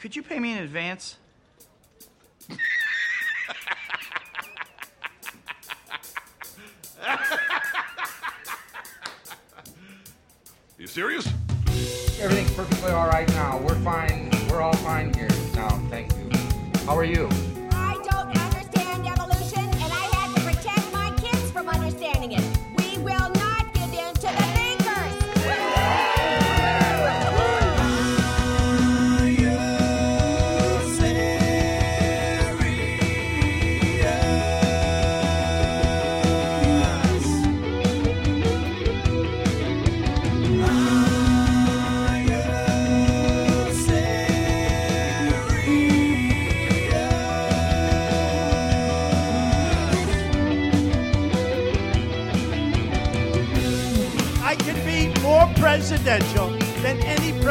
Could you pay me in advance? You serious? Everything's perfectly all right now. We're fine. We're all fine here now. Thank you. How are you?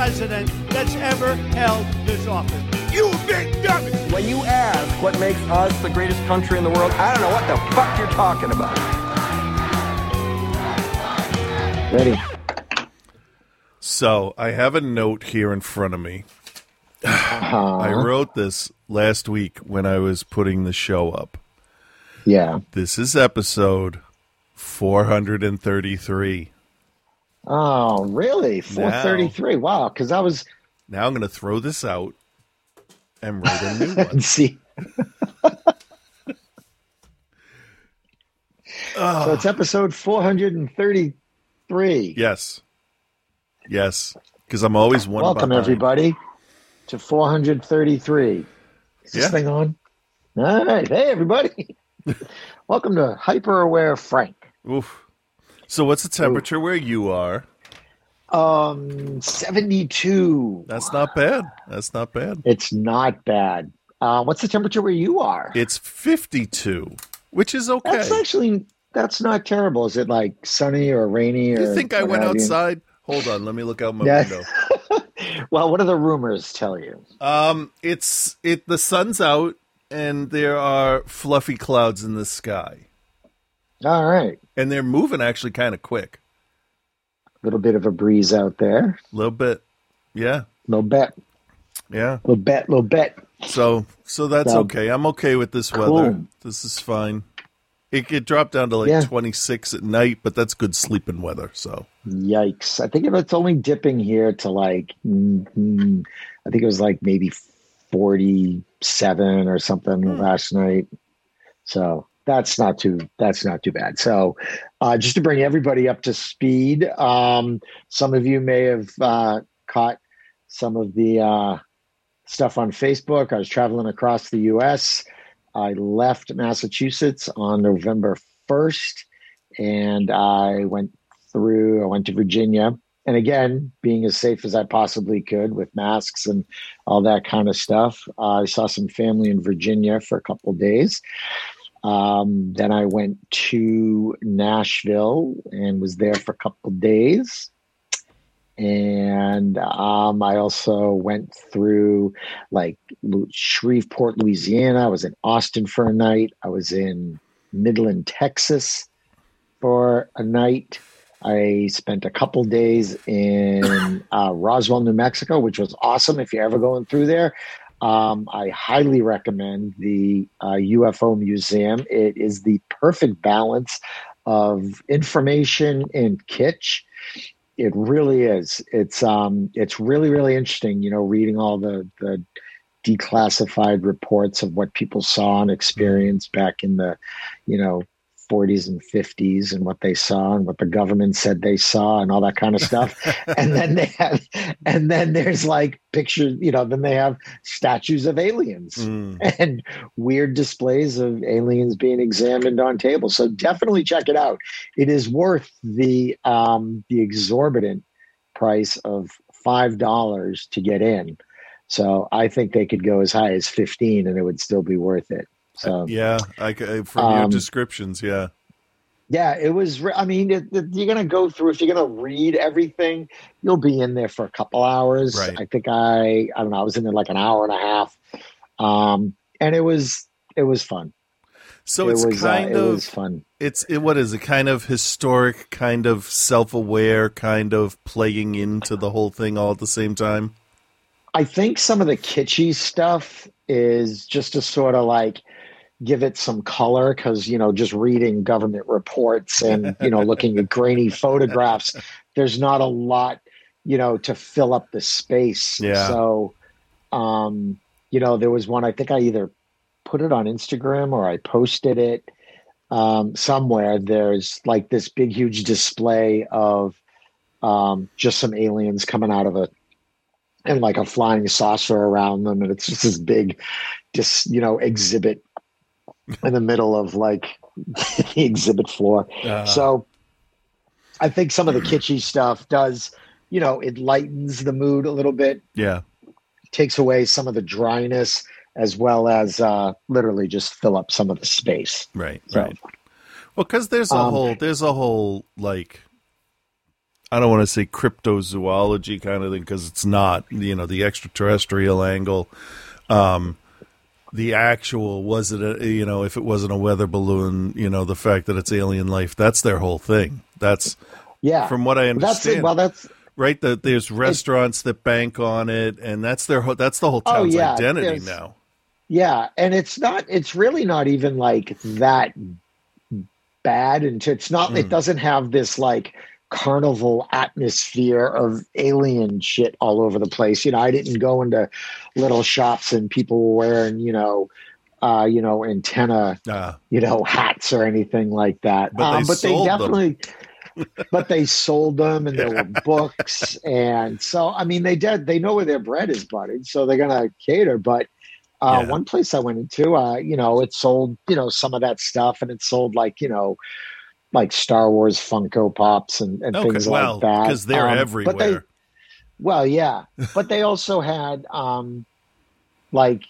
President that's ever held this office. You big dummy! When you ask what makes us the greatest country in the world, I don't know what the fuck you're talking about. Ready. So I have a note here in front of me. Uh-huh. I wrote this last week when I was putting the show up. Yeah. This is episode 433. Oh, really? 433. Wow. Because I was. Now I'm going to throw this out and write a new one. See. Ah. So it's episode 433. Yes. Yes. Because I'm always one Welcome, everybody, to 433. Is this Yeah. thing on? All right. Hey, everybody. Welcome to Hyper Aware Frank. Oof. So what's the temperature where you are? Um, 72. That's not bad. That's not bad. It's not bad. Uh, what's the temperature where you are? It's 52, which is okay. That's actually that's not terrible. Is it like sunny or rainy or? you think I went have you? outside? Hold on, let me look out my Yeah. window. Well, what do the rumors tell you? Um, it's it. The sun's out, and there are fluffy clouds in the sky, All right, and they're moving actually kind of quick. a little bit of a breeze out there. A little bit, yeah, Little bet, yeah. A little bet, little bet. So, so that's So- okay. I'm okay with this Cool. weather. This is fine. It it dropped down to like Yeah. 26 at night, but that's good sleeping weather. So, Yikes! I think if it's only dipping here to like, mm, mm, I think it was like maybe forty-seven or something Hmm. last night. So that's not too that's not too bad. So uh, just to bring everybody up to speed, um, some of you may have uh, caught some of the uh, stuff on Facebook. I was traveling across the U.S. I left Massachusetts on November first, and I went through. I went to Virginia, and again, being as safe as I possibly could with masks and all that kind of stuff. I saw some family in Virginia for a couple days. Um, then I went to Nashville and was there for a couple days. And um, I also went through like Shreveport, Louisiana. I was in Austin for a night. I was in Midland, Texas for a night. I spent a couple days in uh, Roswell, New Mexico, which was awesome. If you're ever going through there, um, I highly recommend the uh, UFO Museum. It is the perfect balance of information and kitsch. It really is. It's um, it's really really interesting. You know, reading all the the declassified reports of what people saw and experienced back in the, you know, 40s and 50s and what they saw and what the government said they saw and all that kind of stuff. and then they have, and then there's like pictures, you know, then they have statues of aliens mm, and weird displays of aliens being examined on tables. So definitely check it out. It is worth the um, the exorbitant price of five dollars to get in. So I think they could go as high as fifteen, and it would still be worth it. So yeah, I, c- from your Um, descriptions, yeah. yeah, it was. I mean, it, it- you're gonna go through if you're gonna read everything, you'll be in there for a couple hours. Right. I think I, I don't know, I was in there like an hour and a half, um, and it was it was fun. So it it's was, uh, kind it of was fun. it's it, what is it? Kind of historic, kind of self-aware, kind of playing into the whole thing all at the same time. I think some of the kitschy stuff is just to sort of like give it some color because you know just reading government reports and you know looking at grainy photographs there's not a lot you know to fill up the space Yeah. so um you know there was one i think i either put it on instagram or i posted it um somewhere there's like this big huge display of um just some aliens coming out of a and like a flying saucer around them and it's just this big just you know exhibit in the middle of like the exhibit floor Uh, so i think some of the kitschy stuff does you know it lightens the mood a little bit yeah. takes away some of the dryness as well as uh literally just fill up some of the space Right. So- Right. Well, because there's a Um, whole there's a whole like I don't want to say cryptozoology kind of thing because it's not you know the extraterrestrial angle. Um, the actual was it a you know if it wasn't a weather balloon you know the fact that it's alien life that's their whole thing that's yeah from what I that's understand it well that's right that there's restaurants that bank on it and that's their whole that's the whole Oh, town's yeah, identity now Yeah, and it's not. It's really not even like that bad, and it's not. It Mm. doesn't have this like carnival atmosphere of alien shit all over the place. You know, I didn't go into little shops and people were wearing, you know, uh, you know, antenna, uh, you know, hats or anything like that. But they um, but they definitely. but they sold them, and there were books, and so I mean, they did. They know where their bread is buttered, so they're gonna cater. But uh, Yeah. one place I went into, uh, you know, it sold, you know, some of that stuff, and it sold like, you know, like Star Wars Funko Pops and, and okay things well like that. because they're Um, everywhere But they, well, yeah, but they also had, um, like,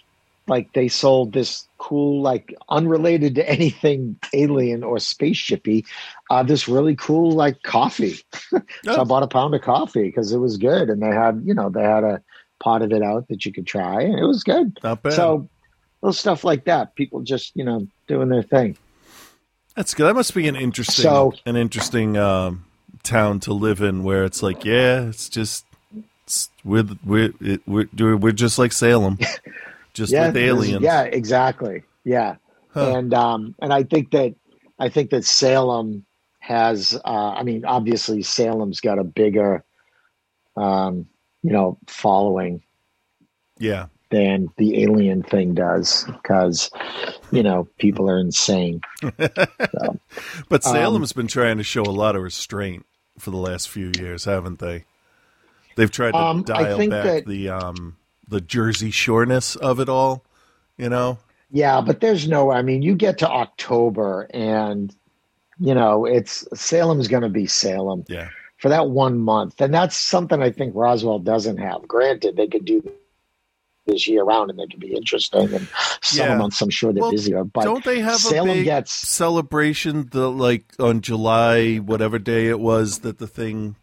like they sold this cool, like unrelated to anything alien or spaceshipy, uh, this really cool like coffee. so I Oh. bought a pound of coffee because it was good, and they had, you know, they had a pot of it out that you could try, and it was good. not bad So little stuff like that, people just you know doing their thing. That's good. That must be an interesting, So- an interesting um, town to live in, where it's like, yeah, it's just it's, we're we're it, we're we're just like Salem, just with aliens. Yeah, exactly. Yeah, Huh. and um, and I think that I think that Salem has. Uh, I mean, obviously Salem's got a bigger, um, you know, following yeah. Than the alien thing does because you know people are insane. But Um, Salem's been trying to show a lot of restraint for the last few years, haven't they? They've tried to Um, dial back that- the um the Jersey Shoreness of it all. You know, Yeah, but there's no. I mean, you get to October, and you know it's Salem's going to be Salem yeah, for that one month, and that's something I think Roswell doesn't have. Granted, they could do this year round, and they can be interesting. And some Yeah. months, I'm sure they're Well, busier. But don't they have Salem a big gets celebration? The like on July, whatever day it was that the thing.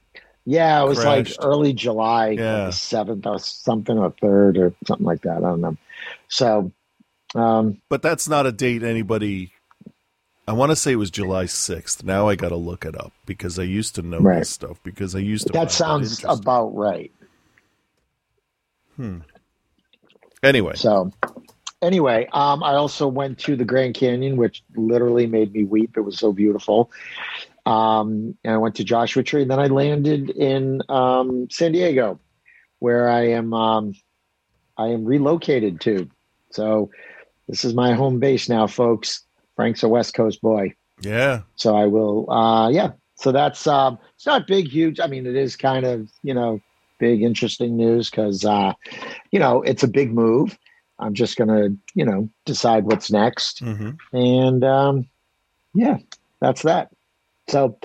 yeah, it was crashed. like early July, Yeah. the seventh or something, or third or something like that. I don't know. So, um, But that's not a date anybody. I want to say it was July sixth. Now I got to look it up because I used to know Right. this stuff because I used to. that sounds interesting. about right. Anyway. So anyway, um, I also went to the Grand Canyon, which literally made me weep. It was so beautiful. Um, and I went to Joshua Tree, and then I landed in um, San Diego, where I am. Um, I am relocated to. So this is my home base now, folks. Frank's a West Coast boy. Yeah, So I will, uh, yeah. So that's um, it's not big, huge. I mean, it is kind of you know big, interesting news because uh, you know it's a big move. I'm just gonna you know decide what's next, hmm and um, yeah, that's that. So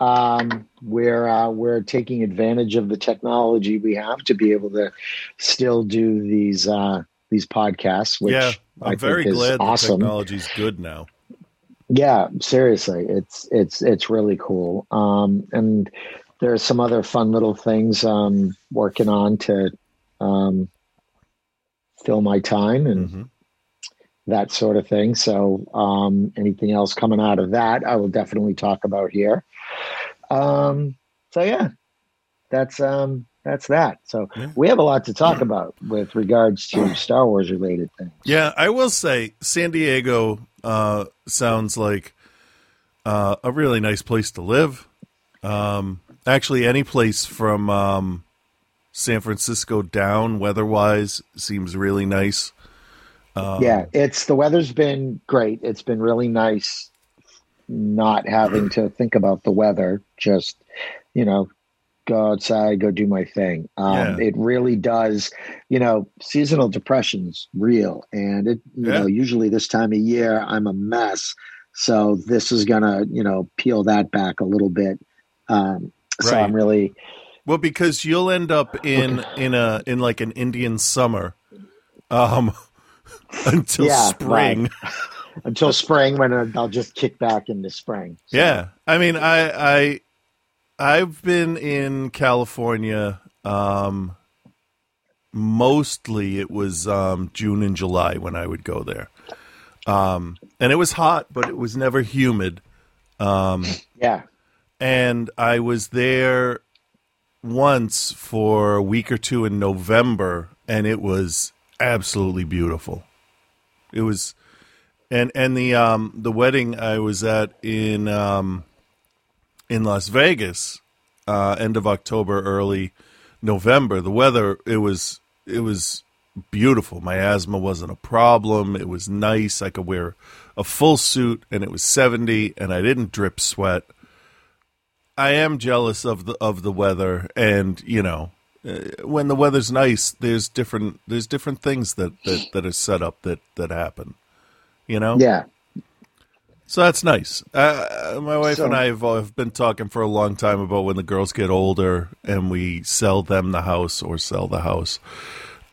um, we're uh, we're taking advantage of the technology we have to be able to still do these uh, these podcasts, which yeah. I I'm very think is glad the awesome. technology's good now. Yeah, seriously, it's it's it's really cool. Um, and there are some other fun little things um, working on to um, fill my time and hmm that sort of thing. So um, anything else coming out of that, I will definitely talk about here. Um, so yeah, that's um, that's that. So we have a lot to talk about with regards to Star Wars related things. Yeah, I will say San Diego uh, sounds like uh, a really nice place to live. Um, actually, any place from um, San Francisco down, weather-wise, seems really nice. Um, yeah, it's the weather's been great. It's been really nice not having to think about the weather. Just you know, go outside, go do my thing. Um, Yeah. It really does. You know, seasonal depression's real, and it you Yeah. know usually this time of year I'm a mess. So this is gonna you know peel that back a little bit. Um, so Right. I'm really Well, because you'll end up in in a in like an Indian summer, um, until Yeah, spring. until spring when I'll just kick back into spring. So, Yeah, I mean, I I I've been in California. Um, mostly it was um, June and July when I would go there, um, and it was hot, but it was never humid. Um, yeah. And I was there once for a week or two in November, and it was absolutely beautiful. It was, and and the um the wedding I was at in um in Las Vegas, uh, end of October, early November. The weather it was it was beautiful. My asthma wasn't a problem. It was nice. I could wear a full suit, and it was seventy, and I didn't drip sweat. I am jealous of the of the weather, and you know, uh, when the weather's nice, there's different there's different things that that, that are set up that that happen. You know, Yeah. so that's nice. Uh, my wife So- and I have, uh, have been talking for a long time about when the girls get older and we sell them the house or sell the house.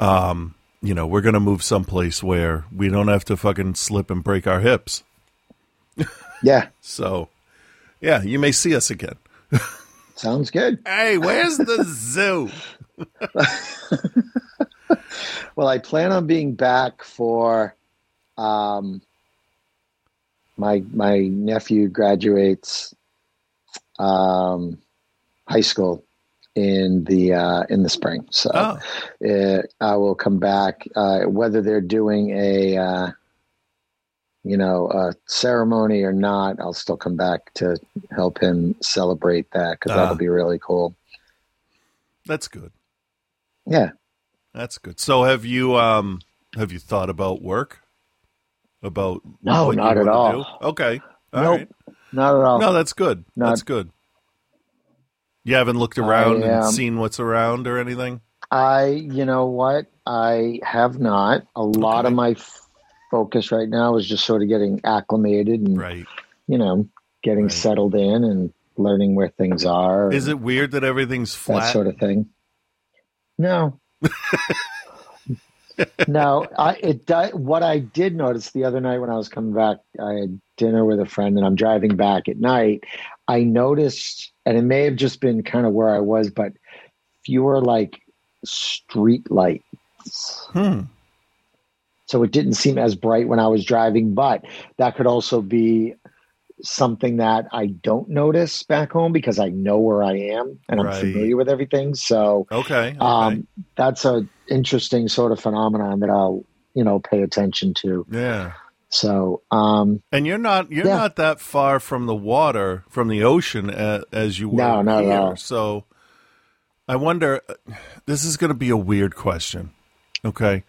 Um, you know, we're gonna move someplace where we don't have to fucking slip and break our hips. Yeah. So, yeah, you may see us again. Sounds good. Hey, where's the zoo? Well, I plan on being back for um, my my nephew graduates um, high school in the uh, in the spring. So Oh, uh, I will come back. Uh, whether they're doing a uh, you know a ceremony or not, I'll still come back to help him celebrate that because Ah. that'll be really cool. that's good. Yeah. That's good. So, have you um have you thought about work? About No, not at all. do? Okay, all Nope. right. Not at all. No, that's good. Not- that's good. You haven't looked around I, and um, seen what's around or anything. I, you know what? I have not. A lot Okay. of my f- focus right now is just sort of getting acclimated and, Right. you know, getting Right. settled in and learning where things are. Is it weird that everything's that flat? sort of thing? No. no, I it what I did notice the other night when I was coming back, I had dinner with a friend and I'm driving back at night. I noticed, and it may have just been kind of where I was, but fewer like street lights. Hmm. So it didn't seem as bright when I was driving, but that could also be something that I don't notice back home because I know where I am and I'm Right. familiar with everything. So Okay. okay. um, that's a interesting sort of phenomenon that I'll you know pay attention to. yeah. So um, And you're not you're Yeah. not that far from the water, from the ocean, uh, as you were No, not at here. all. So, I wonder. This is going to be a weird question. Okay,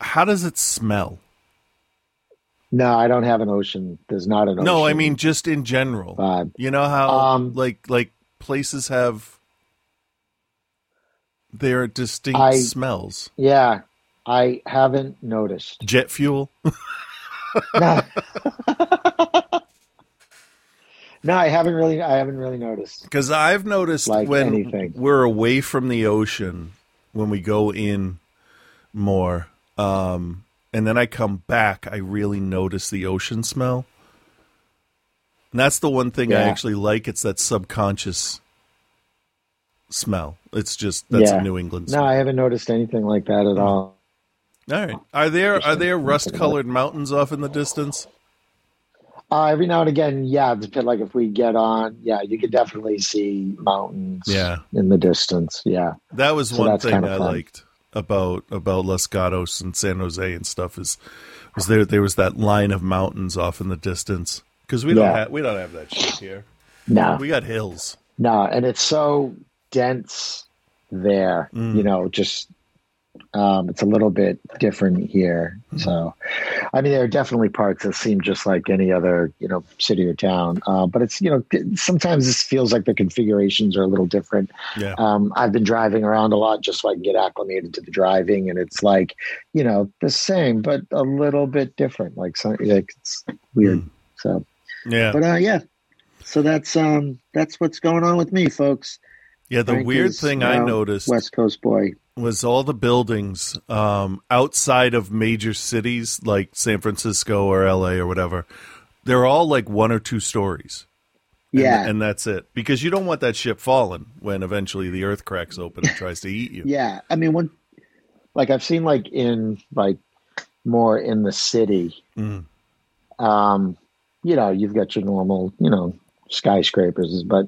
how does it smell? no, I don't have an ocean. There's not an ocean. No, I mean just in general. vibe. You know how Um, like like places have their distinct I- smells. Yeah, I haven't noticed. Jet fuel. No. no, I haven't really. I haven't really noticed. Because I've noticed Like when anything. we're away from the ocean, when we go in more, um, and then I come back, I really notice the ocean smell. And that's the one thing I actually like. It's that subconscious smell. It's just that's Yeah. a New England No. I haven't noticed anything like that at all. All right. Are there are there rust colored mountains off in the distance? Uh, every now and again, yeah, it's a bit like if we get on, yeah, you could definitely see mountains Yeah. in the distance. Yeah. That was So one thing I fun. liked about about Los Gatos and San Jose and stuff is was there there was that line of mountains off in the distance because we don't have we don't have that shit here. No, We got hills. no. And it's so dense there, Mm. you know, just, um, it's a little bit different here. Mm-hmm. So, I mean, there are definitely parts that seem just like any other, you know, city or town. Uh, but it's, you know, sometimes this feels like the configurations are a little different. Yeah. Um, I've been driving around a lot just so I can get acclimated to the driving, and it's like, you know, the same but a little bit different. Like, some, like it's weird. Mm. So, Yeah. but uh, yeah. So that's um that's what's going on with me, folks. Yeah, the Frank weird is thing I now noticed West Coast boy. was all the buildings um, outside of major cities like San Francisco or LA or whatever. They're all like one or two stories. And- Yeah, And, that's it. Because you don't want that ship falling when eventually the earth cracks open and tries to eat you. yeah. I mean, when like I've seen like in like more in the city, Mm. um, you know, you've got your normal, you know, skyscrapers, but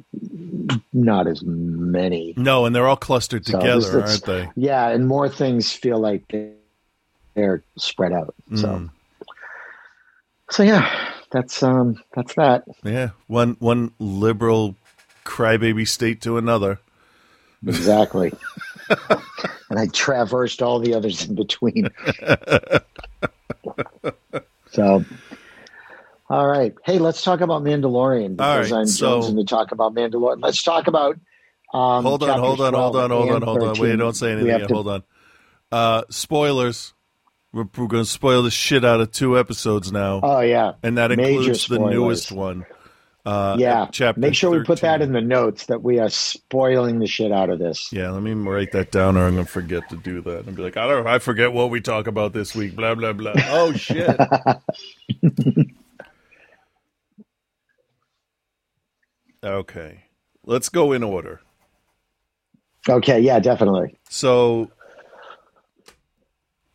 not as many. No, and they're all clustered So together, aren't they? Yeah, and more things feel like they- they're spread out. So, Mm. so yeah, that's um, that's that. Yeah, one one liberal crybaby state to another. Exactly. and I traversed all the others in between. so, all right. Hey, let's talk about Mandalorian because right, I'm so- jonesing to talk about Mandalorian. Let's talk about. Um, hold on, hold on, hold on, hold on, hold on. Wait, don't say anything yet. to- Hold on. Uh, spoilers. We're, we're going to spoil the shit out of two episodes now, Oh yeah, and that major includes the newest one. Uh, yeah. chapter. Make sure we put that in the notes that we are spoiling the shit out of this. Yeah, let me write that down, or I'm going to forget to do that. And be like, I don't I forget what we talk about this week. Blah blah blah. Oh shit. okay, let's go in order. Okay, yeah, definitely. So,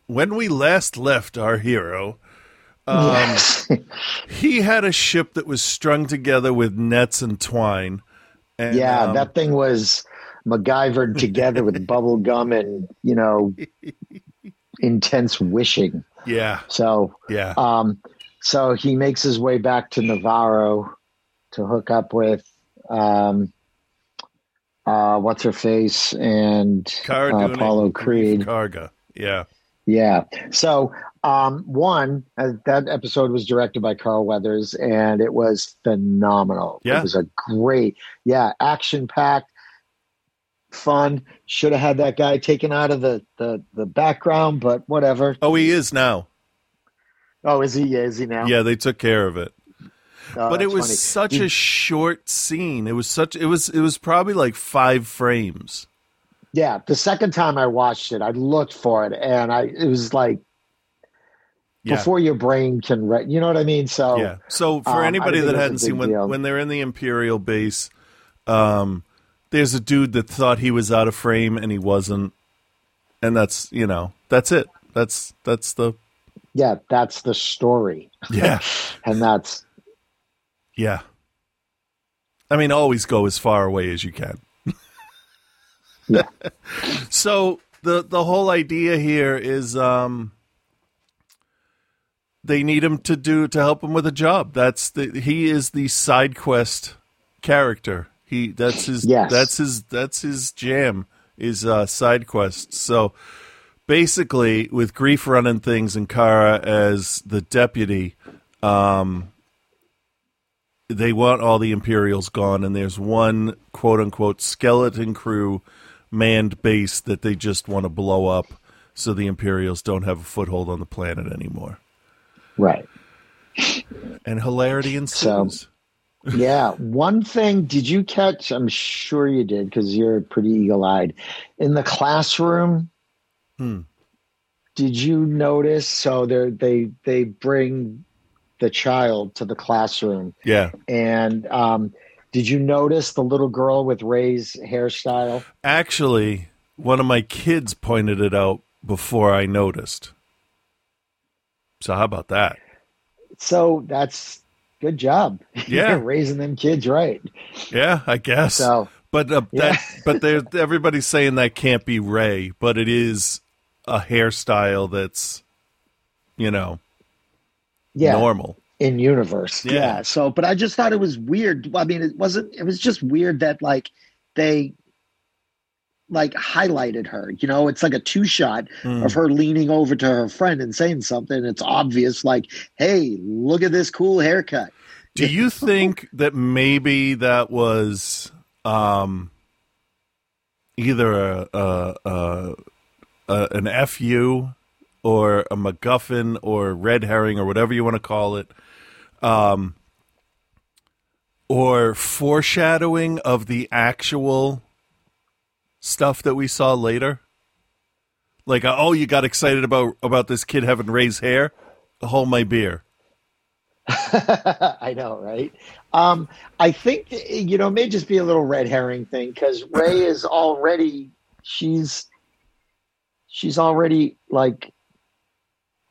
when we last left our hero, um, Yes. he had a ship that was strung together with nets and twine. And, yeah, um, that thing was MacGyvered together with bubble gum and you know intense wishing. yeah, So, yeah, um, so he makes his way back to Nevarro to hook up with um, uh, what's her face and uh, Apollo Creed. Karga. Yeah, Yeah. So, um, one, uh, that episode was directed by Carl Weathers and it was phenomenal. Yeah. It was a great, yeah, action packed, fun. Should have had that guy taken out of the, the, the background, but whatever. Oh, he is now. Oh, is he? Yeah, is he now? Yeah, they took care of it. Oh, but it was funny. such a short scene. It was such. It was. It was probably like five frames. Yeah. The second time I watched it, I looked for it and I, it was like, Yeah. before your brain can, re- you know what I mean? So, Yeah. So Um, for I anybody that hadn't seen when deal. when they're in the Imperial base, um, there's a dude that thought he was out of frame and he wasn't, and that's you know that's it. That's that's the yeah, that's the story. yeah And that's, yeah. I mean, always go as far away as you can. Yeah. so the the whole idea here is um they need him to do to help him with a job. That's the he is the side quest character. He that's his Yes. that's his that's his jam is uh side quests. So basically with Greef running things and Cara as the deputy, um they want all the Imperials gone and there's one quote unquote skeleton crew manned base that they just want to blow up so the Imperials don't have a foothold on the planet anymore. right. And hilarity ensues. Yeah. One thing, did you catch? I'm sure you did because you're pretty eagle eyed. In the classroom, Hmm. did you notice? So they they they bring the child to the classroom, yeah. and um, did you notice the little girl with Rey's hairstyle? Actually, one of my kids pointed it out before I noticed. So how about that? So that's good job. Yeah. raising them kids right. Yeah, I guess. So But uh, Yeah. that, but there, everybody's saying that can't be Rey, but it is a hairstyle that's, you know, yeah, normal. in universe. Yeah. Yeah. So, but I just thought it was weird. I mean, it wasn't. It was just weird that like they like highlighted her. You know, it's like a two shot Mm. of her leaning over to her friend and saying something. It's obvious, like, "Hey, look at this cool haircut." Do you think that maybe that was um, either a, a, a, a an fu or a MacGuffin or red herring or whatever you want to call it, um, or foreshadowing of the actual stuff that we saw later? Like, uh, oh, you got excited about about this kid having Rey's hair? Hold my beer. I know, right? Um, I think you know, it may just be a little red herring thing because Rey is already she's she's already like,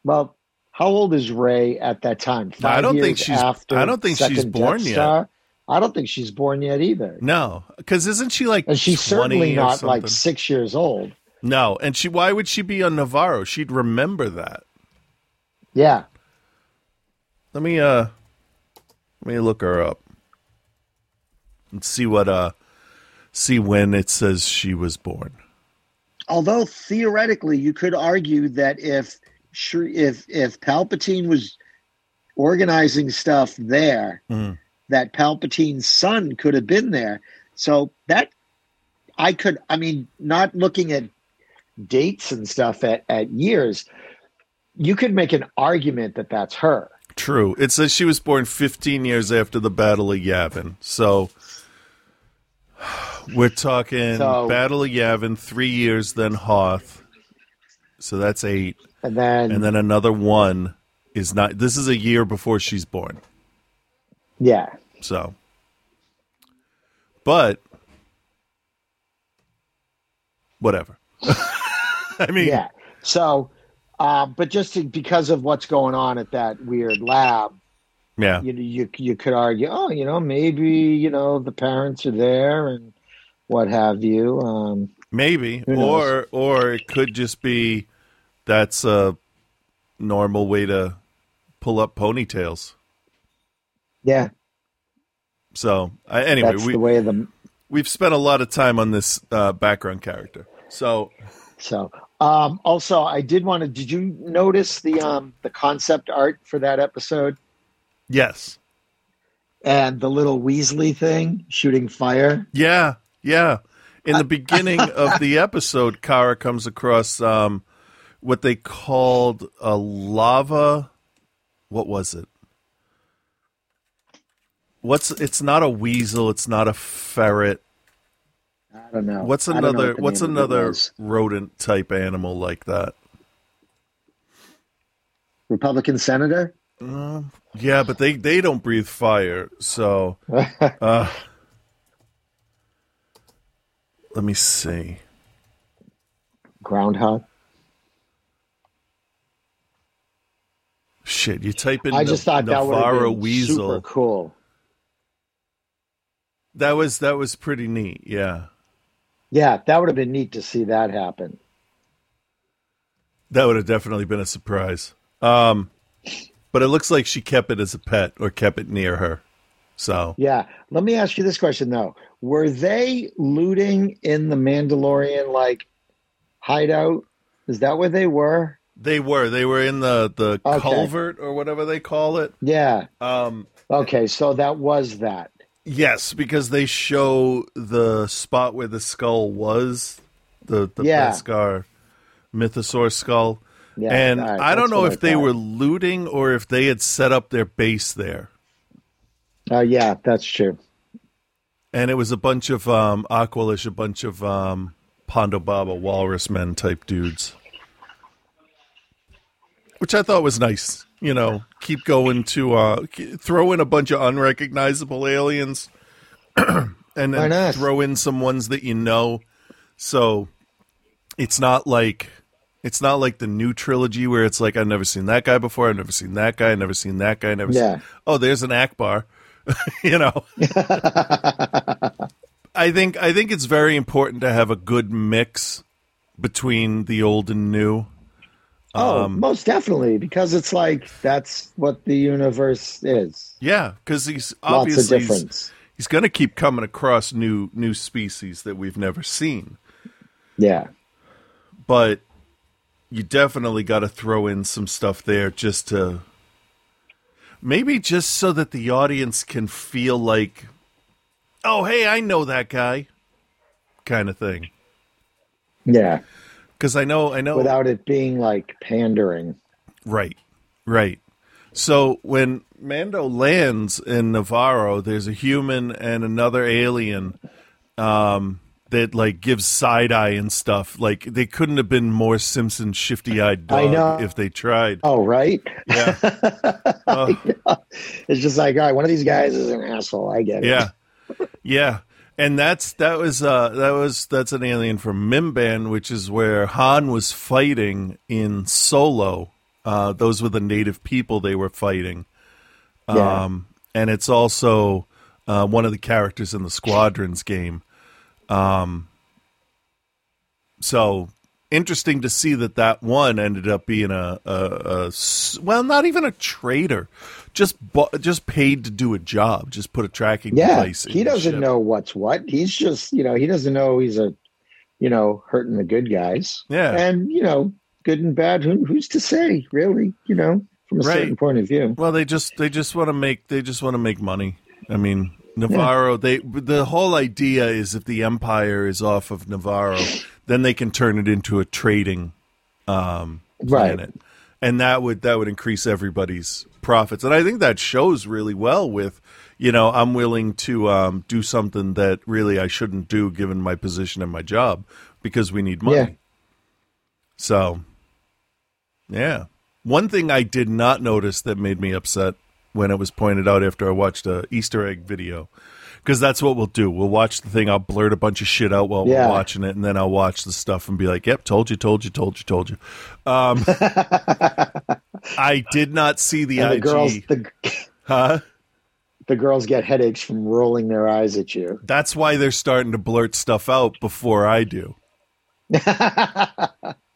well, how old is Rey at that time? No, I don't think she's- After I don't think she's born Death yet. Star? I don't think she's born yet either, No, because isn't she like and she's 20 certainly or not like six years old. No, and she why would she be on Nevarro? She'd remember that. Yeah, Let me uh let me look her up and see what uh see when it says she was born. although theoretically you could argue that if sure if if Palpatine was organizing stuff there, Mhm. that Palpatine's son could have been there. So that I could I mean, not looking at dates and stuff at, at years, you could make an argument that that's her. True. It says she was born 15 years after the Battle of Yavin. So we're talking So- Battle of Yavin, 3 years then Hoth. So that's 8 And then, and then another 1 is not this is a year before she's born. yeah. So, but whatever. I mean, Yeah. So uh, but just to, because of what's going on at that weird lab, yeah, you you you could argue, oh, you know, maybe you know the parents are there and what have you. Um, maybe, or or it could just be that's a normal way to pull up ponytails. yeah, So uh, anyway, that's we the way the. we've spent a lot of time on this uh, background character. So So, um, also, I did want to. Did you notice the um the concept art for that episode yes, and the little Weasley thing shooting fire? yeah, yeah. In the beginning of the episode, Cara comes across um, what they called a lava. What was it? What's it's not a weasel, it's not a ferret. I don't know. What's don't know another what what's name of it another rodent type animal like that? Republican senator? Yeah, but they they don't breathe fire. So uh let me see. Groundhog. Shit, you type in I just thought that would Nevarro have been weasel. super cool. That was that was pretty neat. Yeah. Yeah, that would have been neat to see that happen. That would have definitely been a surprise. Um but it looks like she kept it as a pet or kept it near her. So Yeah. Let me ask you this question though. Were they looting in the Mandalorian like hideout? Is that where they were? They were. They were in the the Okay. culvert or whatever they call it. Yeah. Um Okay, so that was that. Yes, because they show the spot where the skull was, the the Yeah. Beskar mythosaur skull. Yeah. and right, I don't know if they were looting or if they had set up their base there. Uh, yeah, that's true. And it was a bunch of um Aqualish, a bunch of um Ponda Baba walrus men type dudes. Which I thought was nice. You know, keep going to uh throw in a bunch of unrecognizable aliens and then throw in some ones that you know. So it's not like It's not like the new trilogy where it's like I've never seen that guy before, I've never seen that guy, I've never seen that guy, never Yeah. seen. Oh, there's an Ackbar, you know. I think I think it's very important to have a good mix between the old and new. Oh, Um, most definitely, because it's like that's what the universe is. Yeah, because he's obviously he's, he's going to keep coming across new new species that we've never seen. Yeah. but you definitely got to throw in some stuff there just to maybe just so that the audience can feel like oh hey i know that guy kind of thing Yeah. Because i know i know Without it being like pandering. right right so when mando lands in nevarro there's a human and another alien um that like gives side eye and stuff like they couldn't have been more simpson shifty eyed I know. dog if they tried Oh, right? yeah Oh. It's just like, all right, one of these guys is an asshole. I get it. Yeah, yeah, and that's that was uh that was that's an alien from Mimban, which is where Han was fighting in Solo. Uh, those were the native people they were fighting. Yeah. Um, and it's also uh, one of the characters in the Squadrons game. Um, so interesting to see that that one ended up being a well, not even a traitor, just bu- just paid to do a job, just put a tracking Yeah. device. He doesn't know what's what. He's just, you know, he doesn't know he's a, you know, hurting the good guys. Yeah. And, you know, good and bad, who, who's to say, really, you know, from a Right. certain point of view. Well, they just they just want to make they just want to make money. I mean, Nevarro. They the whole idea is if the empire is off of Nevarro, then they can turn it into a trading um, Right. planet, and that would that would increase everybody's profits. And I think that shows really well with you know I'm willing to um, do something that really I shouldn't do given my position and my job because we need money. Yeah. So, yeah. One thing I did not notice that made me upset when it was pointed out after I watched a Easter egg video, because that's what we'll do. We'll watch the thing. I'll blurt a bunch of shit out while Yeah. we're watching it, and then I'll watch the stuff and be like, "Yep, told you, told you, told you, told you." Um, I did not see the the IG. girls, the, huh? the girls get headaches from rolling their eyes at you. That's why they're starting to blurt stuff out before I do.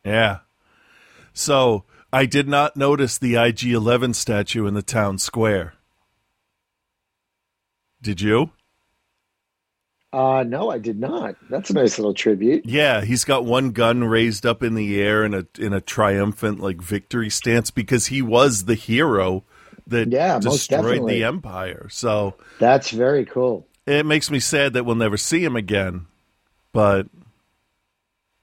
yeah. So I did not notice the IG 11 statue in the town square. Did you? Uh, no, I did not. That's a nice little tribute. Yeah, he's got one gun raised up in the air in a in a triumphant like victory stance because he was the hero that Yeah, destroyed the empire. So That's very cool. it makes me sad that we'll never see him again. But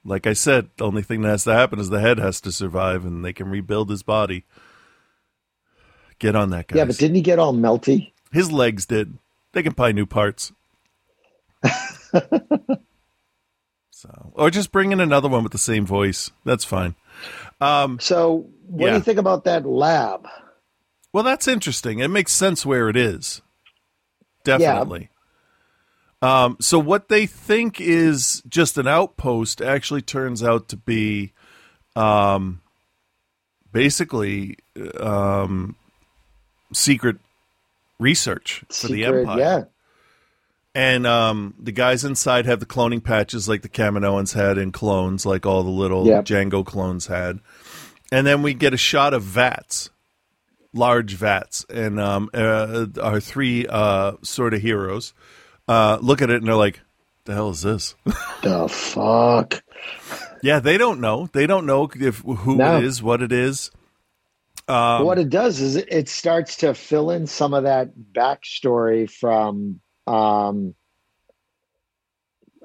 like I said, the only thing that has to happen is the head has to survive and they can rebuild his body. Get on that guy. Yeah, but didn't he get all melty? his legs did. They can buy new parts. so or just bring in another one with the same voice. That's fine. Um So, what do you think about that lab? Well, that's interesting. It makes sense where it is. Definitely. Um, so what they think is just an outpost actually turns out to be, um, basically, um, secret research for the empire. Yeah. And um, the guys inside have the cloning patches like the Kaminoans had in clones, like all the little Yep. Jango clones had. And then we get a shot of vats, large vats. And um, uh, our three uh, sort of heroes uh, look at it and they're like, the hell is this? The fuck? yeah, they don't know. They don't know if who No. it is, what it is. Um, what it does is it- it starts to fill in some of that backstory from um,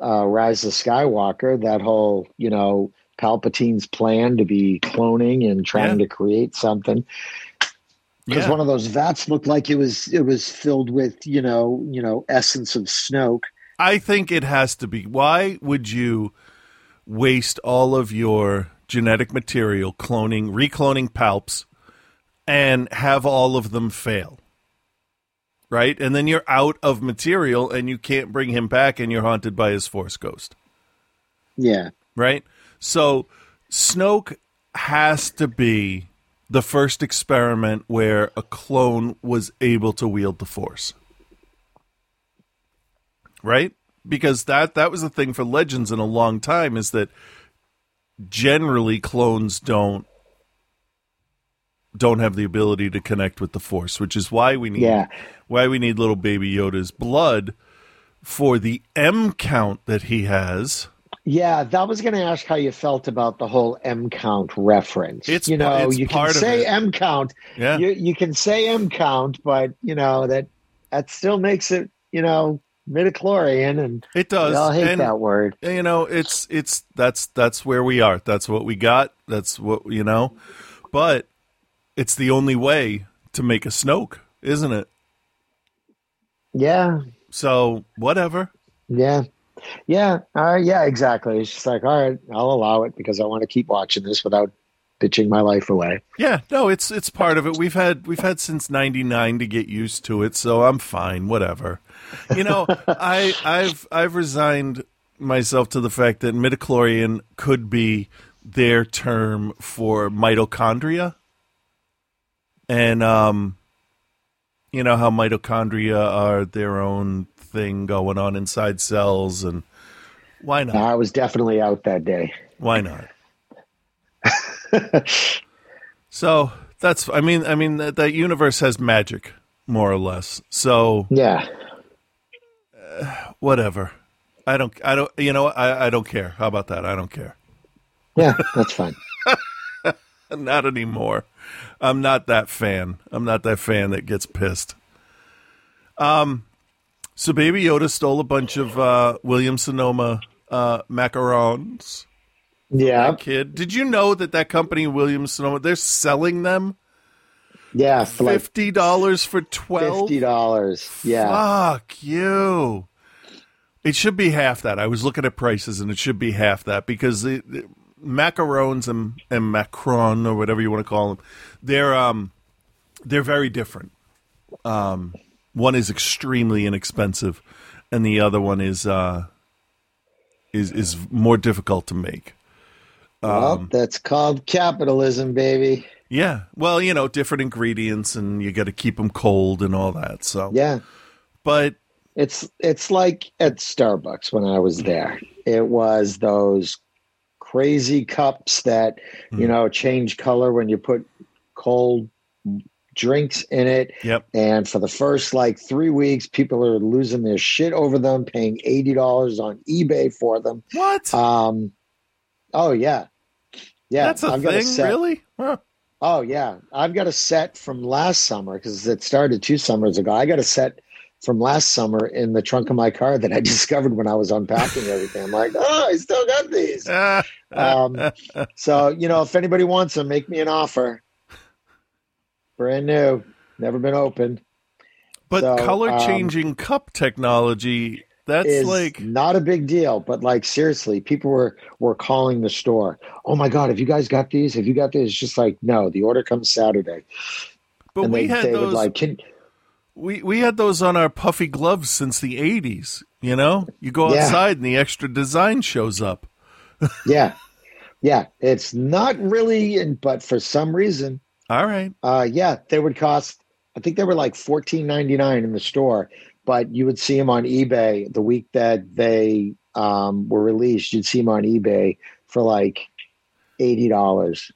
uh, Rise of Skywalker. That whole, you know, Palpatine's plan to be cloning and trying Yeah. to create something. Because yeah. one of those vats looked like it was it was filled with you know you know essence of Snoke. I think it has to be. Why would you waste all of your genetic material cloning, recloning palps, and have all of them fail? Right? And then you're out of material and you can't bring him back and you're haunted by his force ghost. Yeah, Right? So Snoke has to be the first experiment where a clone was able to wield the force. Right? Because that that was the thing for legends in a long time is that generally clones don't don't have the ability to connect with the force, which is why we need Yeah. why we need little baby Yoda's blood for the M count that he has. Yeah, that was going to ask how you felt about the whole M count reference. It's you know, you part can say it. M count. Yeah. You you can say M count, but you know that that still makes it you know midichlorian, and It does. all hate and, that word. you know, it's it's that's that's where we are. That's what we got. That's what you know. But it's the only way to make a Snoke, isn't it? Yeah, So whatever. yeah, yeah, uh, yeah. Exactly. It's just like, all right, I'll allow it because I want to keep watching this without bitching my life away. Yeah, no, it's it's part of it. We've had we've had since '99 to get used to it, so I'm fine. Whatever. You know, I I've I've resigned myself to the fact that midichlorian could be their term for mitochondria, and um, you know how mitochondria are their own thing going on inside cells, and why not? I was definitely out that day. Why not? so that's I mean I mean that, that universe has magic more or less. So Yeah, whatever. I don't I don't you know I I don't care. How about that? I don't care. yeah, that's fine. Not anymore. I'm not that fan. I'm not that fan that gets pissed. Um so baby Yoda stole a bunch of uh William Sonoma uh macarons. Yeah, Kid, did you know that that company Williams Sonoma they're selling them yeah, fifty dollars for twelve? fifty dollars. Yeah, Fuck you. It should be half that. I was looking at prices, and it should be half that because the, the macarons and and macron or whatever you want to call them, they're um they're very different. Um, one is extremely inexpensive, and the other one is uh is is more difficult to make. well, Um, that's called capitalism, baby. Yeah, well, you know, different ingredients, and you got to keep them cold and all that. So, Yeah, but it's it's like at Starbucks when I was there. It was those crazy cups that you Hmm. know change color when you put cold drinks in it. yep, And for the first like three weeks, people are losing their shit over them, paying eighty dollars on eBay for them. what? Um, oh yeah, yeah. That's a I've got thing, set- really? Huh. Oh yeah, I've got a set from last summer because it started two summers ago. I got a set from last summer in the trunk of my car that I discovered when I was unpacking everything. I'm like, oh, I still got these. Um, so you know, if anybody wants them, make me an offer. Brand new, never been opened. but so, color um, changing cup technology, that's like not a big deal, but like seriously, people were were calling the store. Oh my god, have you guys got these? Have you got these? It's just like no, the order comes Saturday, but and we they, had they those would like, can we we had those on our puffy gloves since the 80s, you know? You go Yeah. outside and the extra design shows up. yeah, yeah. It's not really, and but for some reason, All right. uh, yeah, they would cost. I think they were like fourteen ninety nine in the store, but you would see them on eBay the week that they um, were released. You'd see them on eBay for like eighty dollars.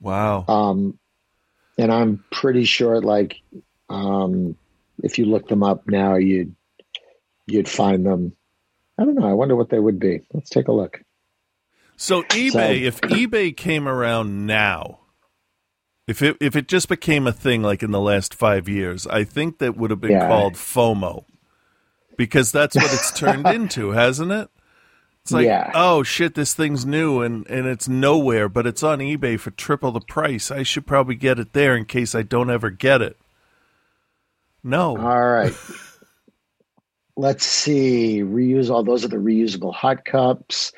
Wow. Um, and I'm pretty sure, like, um, if you look them up now, you'd you'd find them. I don't know. I wonder what they would be. Let's take a look. So eBay, if eBay came around now, if it if it just became a thing like in the last five years, I think that would have been Yeah. called FOMO, because that's what it's turned into, hasn't it? It's like, Yeah. oh shit, this thing's new and and it's nowhere, but it's on eBay for triple the price. I should probably get it there in case I don't ever get it. No, All right. Let's see. Reuse all those are the reusable hot cups,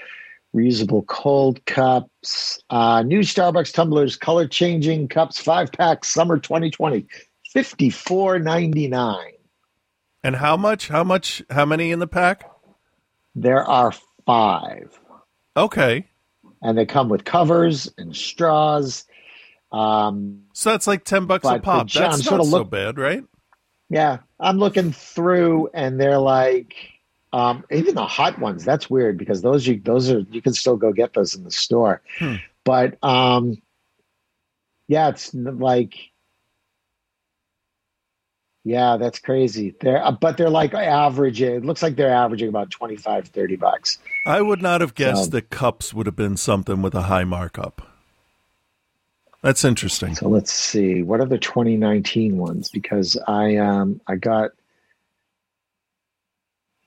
reusable cold cups, uh, new Starbucks tumblers, color changing cups, five pack, summer 2020, fifty four ninety nine. and how much? How much? How many in the pack? There are five. Okay, and they come with covers and straws. Um, So that's like ten bucks a pop. John That's not so bad, right? yeah, I'm looking through, and they're like, um, even the hot ones. That's weird because those you those are you can still go get those in the store, Hmm. but um, yeah, it's like. Yeah, that's crazy. They're uh, but they're like average. It looks like they're averaging about 25, 30 bucks. I would not have guessed So- that cups would have been something with a high markup. That's interesting. So let's see. What are the 2019 ones? Because I um I got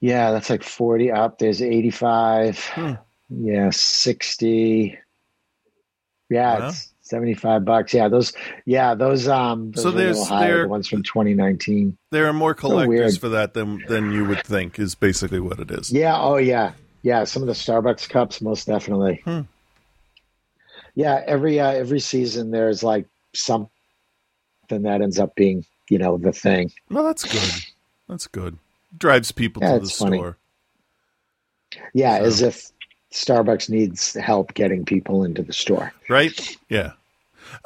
yeah, that's like 40 up. There's 85. Hmm. Yeah, 60. Yeah, Wow. it's 75 bucks. Yeah, those yeah, those um those So are a little there's- higher, there- the ones from 2019. There are more collectors for that than than you would think. Is basically what it is. Yeah, oh yeah. Yeah, some of the Starbucks cups most definitely. Hmm. Yeah, every uh, every season there's like something that ends up being, you know, the thing. Well, that's good. That's good. Drives people Yeah, to the funny. store. Yeah, So- as if Starbucks needs help getting people into the store. Right? Yeah.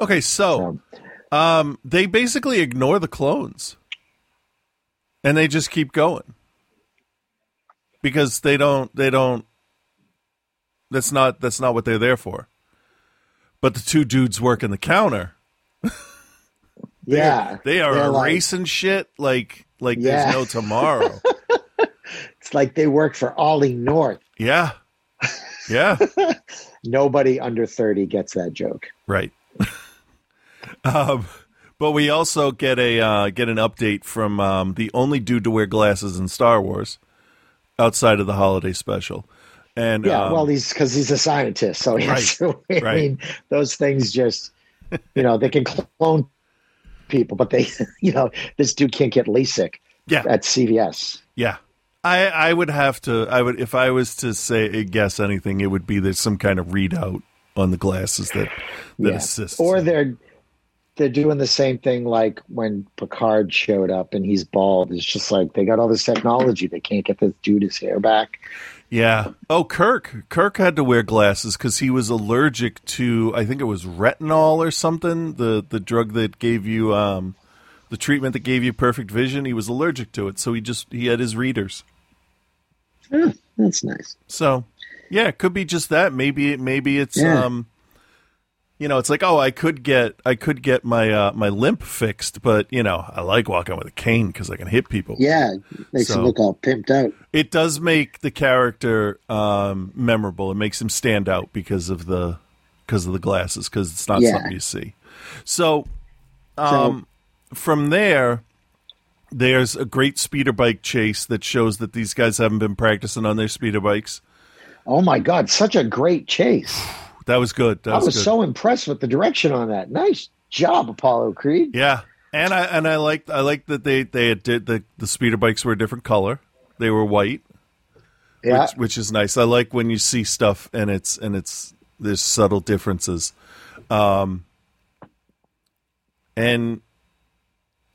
Okay, so So, um they basically ignore the clones. And they just keep going. Because they don't they don't that's not that's not what they're there for. But the two dudes working the counter, yeah, they are like- erasing shit like like Yeah. there's no tomorrow. It's like they work for Ollie North. yeah. Yeah. Nobody under thirty gets that joke. Right. um, but we also get a uh, get an update from um, the only dude to wear glasses in Star Wars outside of the holiday special. And Yeah, um, well, he's because he's a scientist, so has to. I right. mean, those things just, you know, they can clone people, but they, you know, this dude can't get LASIK yeah, at CVS. yeah. I I would have to. I would if I was to say guess anything, it would be there's some kind of readout on the glasses that that Yeah. assists. Or they're they're doing the same thing like when Picard showed up and he's bald. It's just like they got all this technology, they can't get this dude his hair back. Yeah. Oh, Kirk. Kirk had to wear glasses because he was allergic to, I think it was retinol or something, the the drug that gave you um, the treatment that gave you perfect vision. He was allergic to it, so he just he had his readers. Oh, That's nice. So, yeah, it could be just that. Maybe it maybe it's Yeah. um, you know, it's like oh, I could get I could get my uh, my limp fixed, but you know, I like walking with a cane because I can hit people. Yeah, makes So- him look all pimped out. it does make the character um, memorable. It makes him stand out because of the because of the glasses because it's not Yeah. something you see. So, um, from there, there's a great speeder bike chase that shows that these guys haven't been practicing on their speeder bikes. Oh my god, such a great chase. That was good. That I was, was good. so impressed with the direction on that. Nice job, Apollo Creed. yeah, and I and I liked I liked that they they had did the the speeder bikes were a different color. They were white. Yeah. which, which is nice. I like when you see stuff and it's and it's there's subtle differences. Um, and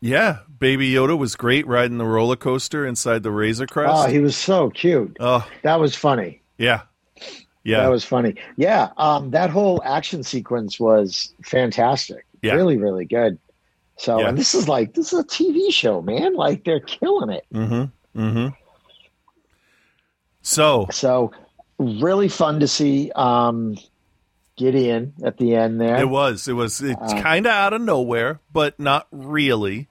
yeah, Baby Yoda was great riding the roller coaster inside the Razor Crest. Oh, he was so cute. oh, That was funny. yeah, yeah, That was funny. Yeah, um, that whole action sequence was fantastic. Yeah. Really, really good. So, Yeah. and this is like this is a TV show, man. Like they're killing it. mm-hmm, mm-hmm. So So, really fun to see um, Gideon at the end there. it was, it was, it's Uh, kind of out of nowhere, but not really.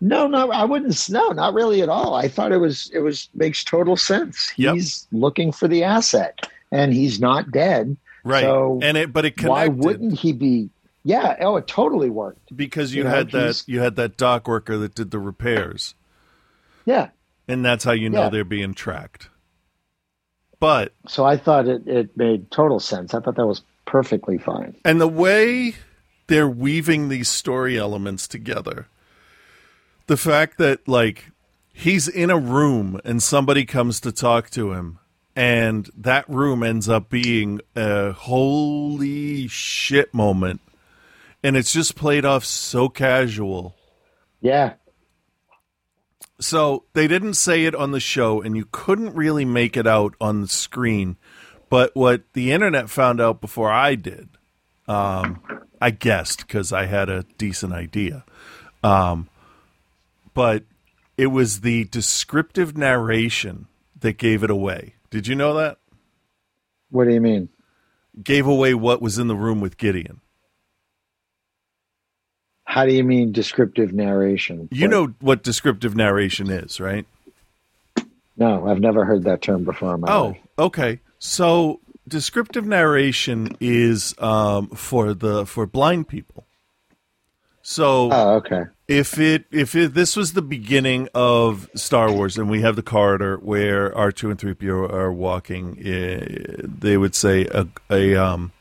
No, no, I wouldn't. No, not really at all. I thought it was. It was makes total sense. Yep. He's looking for the asset, and he's not dead. Right, So and it, but it connected. why wouldn't he be? Yeah. Oh, it totally worked. because you, you know, had that you had that dock worker that did the repairs. Yeah. and that's how you know Yeah. they're being tracked. But So I thought it, it made total sense. I thought that was perfectly fine. and the way they're weaving these story elements together, the fact that like he's in a room and somebody comes to talk to him, and that room ends up being a holy shit moment, and it's just played off so casual. Yeah. So they didn't say it on the show, and you couldn't really make it out on the screen. But what the internet found out before I did, um, I guessed because I had a decent idea. Um, but it was the descriptive narration that gave it away. Did you know that? What do you mean? Gave away what was in the room with Gideon. How do you mean descriptive narration? You know what descriptive narration is, right? No, I've never heard that term before in my Oh, life. okay. So descriptive narration is um, for the for blind people. So Oh, okay. If it if it, this was the beginning of Star Wars and we have the corridor where R two and three PO are walking, eh, they would say a a um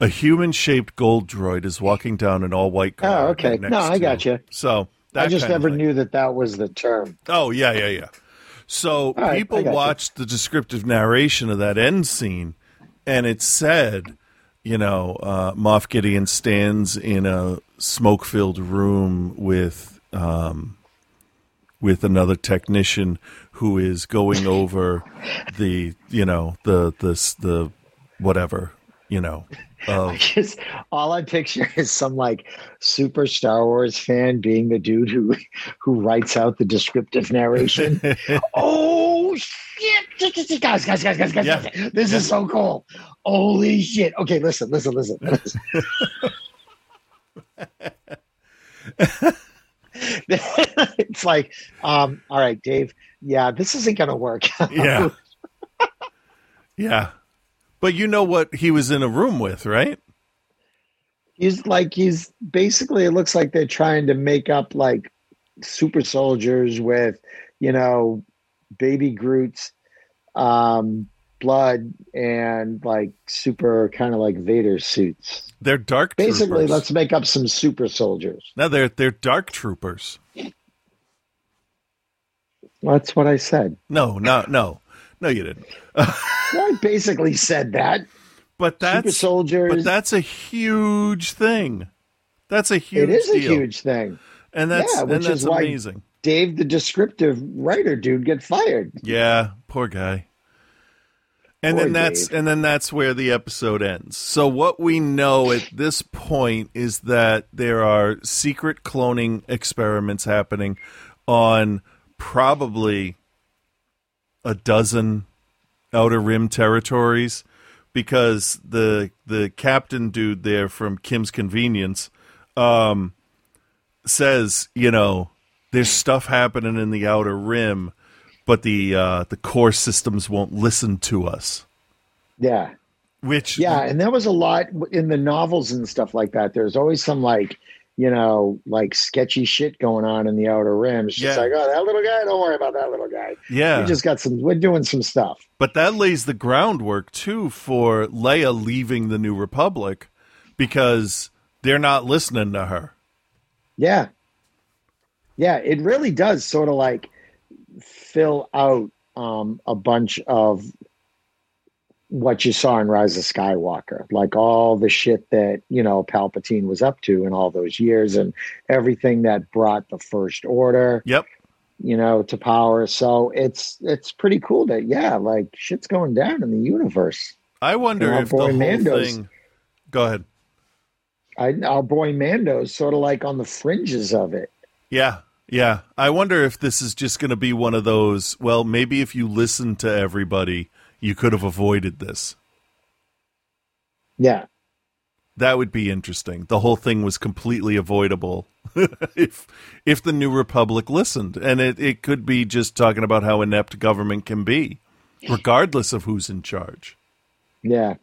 a human shaped gold droid is walking down an all white corridor. Oh, okay. No, I to- gotcha. So that I just never knew that that was the term. Oh yeah, yeah, yeah. So right, people got you. watched the descriptive narration of that end scene, and it said, you know, uh, Moff Gideon stands in a smoke-filled room with um, with another technician who is going over the, you know, the the the whatever, you know, of Just all I picture is some like super Star Wars fan being the dude who who writes out the descriptive narration. oh shit! Guys, guys, guys, guys, guys! Yeah. guys. This is so cool. Holy shit! Okay, listen, listen, listen. listen. it's like, um, all right, Dave. Yeah, this isn't gonna work. yeah, yeah. But you know what he was in a room with, right? he's like he's basically it looks like they're trying to make up like super soldiers with you know baby groot's um blood and like super kind of like vader suits They're dark. basically troopers. let's make up some super soldiers No, they're they're dark troopers. that's what i said No, no, no, no, you didn't. well, i basically said that But super that's soldiers but that's a huge thing. That's a huge. it is a huge thing and that's yeah, and which that's is why- dave the descriptive writer dude get fired Yeah, poor guy. And then that's Dave. and then that's where the episode ends. So what we know at this point is that there are secret cloning experiments happening on probably a dozen outer rim territories because the the captain dude there from Kim's Convenience um says, you know, there's stuff happening in the outer rim but the uh, the core systems won't listen to us. yeah Which Yeah, and there was a lot in the novels and stuff like that. There's always some like, you know, like sketchy shit going on in the outer rim. Just Yeah. like, oh, that little guy, don't worry about that little guy. yeah, We just got some. We're doing some stuff. but that lays the groundwork too for Leia leaving the New Republic because they're not listening to her. Yeah, yeah, it really does sort of like fill out um, a bunch of what you saw in Rise of Skywalker, like all the shit that you know Palpatine was up to in all those years, and everything that brought the First Order. Yep. you know, to power. So it's it's pretty cool that yeah, like shit's going down in the universe. I wonder if the boy, whole Mando's- thing. Go ahead. I, our boy Mando's sort of like on the fringes of it. Yeah, yeah. I wonder if this is just going to be one of those. Well, maybe if you listen to everybody, you could have avoided this. Yeah, That would be interesting. The whole thing was completely avoidable if if the New Republic listened, and it, it could be just talking about how inept government can be, regardless of who's in charge. yeah,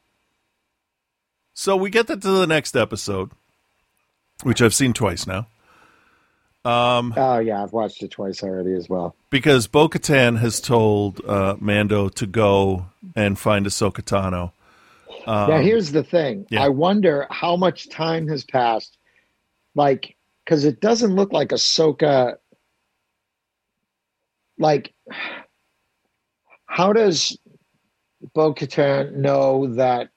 So we get that to the next episode, which I've seen twice now, oh yeah, I've watched it twice already as well. because Bo Katan has told uh, Mando to go and find Ahsoka Tano. now here's the thing. Um, yeah. I wonder how much time has passed, like because it doesn't look like Ahsoka. Like, how does Bo Katan know that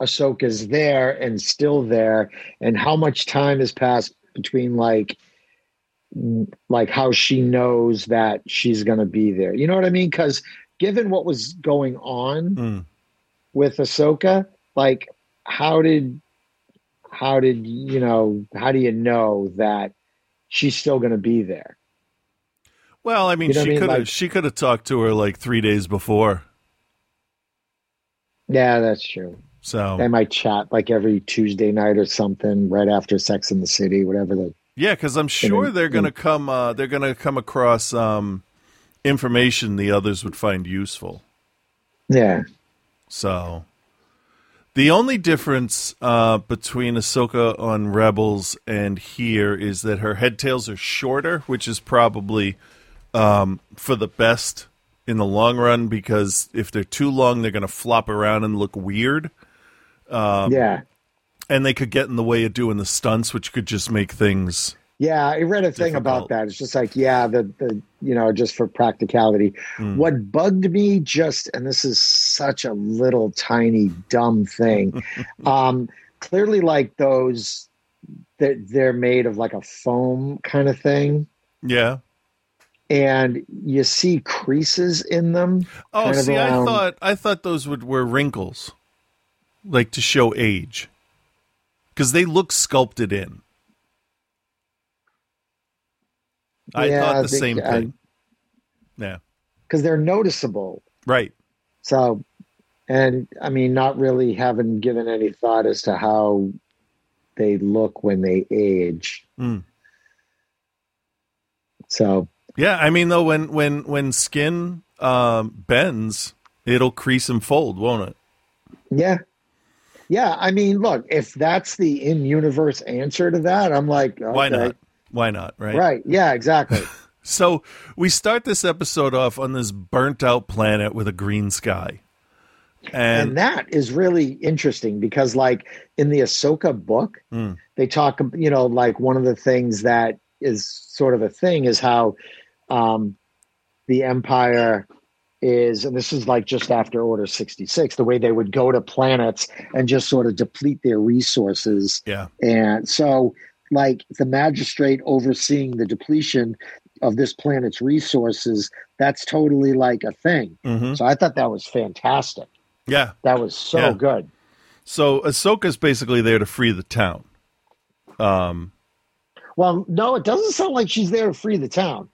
Ahsoka's there and still there, and how much time has passed between like, like how she knows that she's going to be there? You know what I mean? Because given what was going on Mm. with Ahsoka, like how did how did you know how do you know that she's still going to be there? Well, I mean, You know she could have Like- she could have talked to her like three days before. Yeah, that's true. So They might chat like every Tuesday night or something, right after Sex in the City, whatever the. Yeah, because I'm sure then- they're gonna come. Uh, they're gonna come across um, information the others would find useful. Yeah, So the only difference uh, between Ahsoka on Rebels and here is that her head tails are shorter, which is probably um, for the best in the long run because if they're too long, they're going to flop around and look weird. Um, yeah, And they could get in the way of doing the stunts, which could just make things. yeah. I read a thing about that. It's just like, yeah, the the you know, just for practicality. Hmm. What bugged me just, and this is such a little tiny dumb thing. um, clearly, like those, that they're made of like a foam kind of thing. Yeah. and you see creases in them. Oh, see, I thought I thought those would were wrinkles, like to show age, because they look sculpted in. I Yeah, thought the think same I- thing. Yeah, because they're noticeable. right. So, and I mean, not really having given any thought as to how they look when they age. Mm. So, Yeah, I mean though, when when when skin um, bends, it'll crease and fold, won't it? yeah. Yeah, I mean, look, if that's the in-universe answer to that, I'm like, okay. Why not? Why not? Right. Right? Yeah, exactly. So we start this episode off on this burnt out planet with a green sky, and, and, that is really interesting because like in the ahsoka book Mm. they talk you know like one of the things that is sort of a thing is how um the empire is and this is like just after order 66 the way they would go to planets and just sort of deplete their resources yeah, and so like the magistrate overseeing the depletion of this planet's resources that's totally like a thing hmm so i thought that was fantastic yeah. that was so Yeah. good. So Ahsoka's basically there to free the town. Um, Well, no, it doesn't sound like she's there to free the town.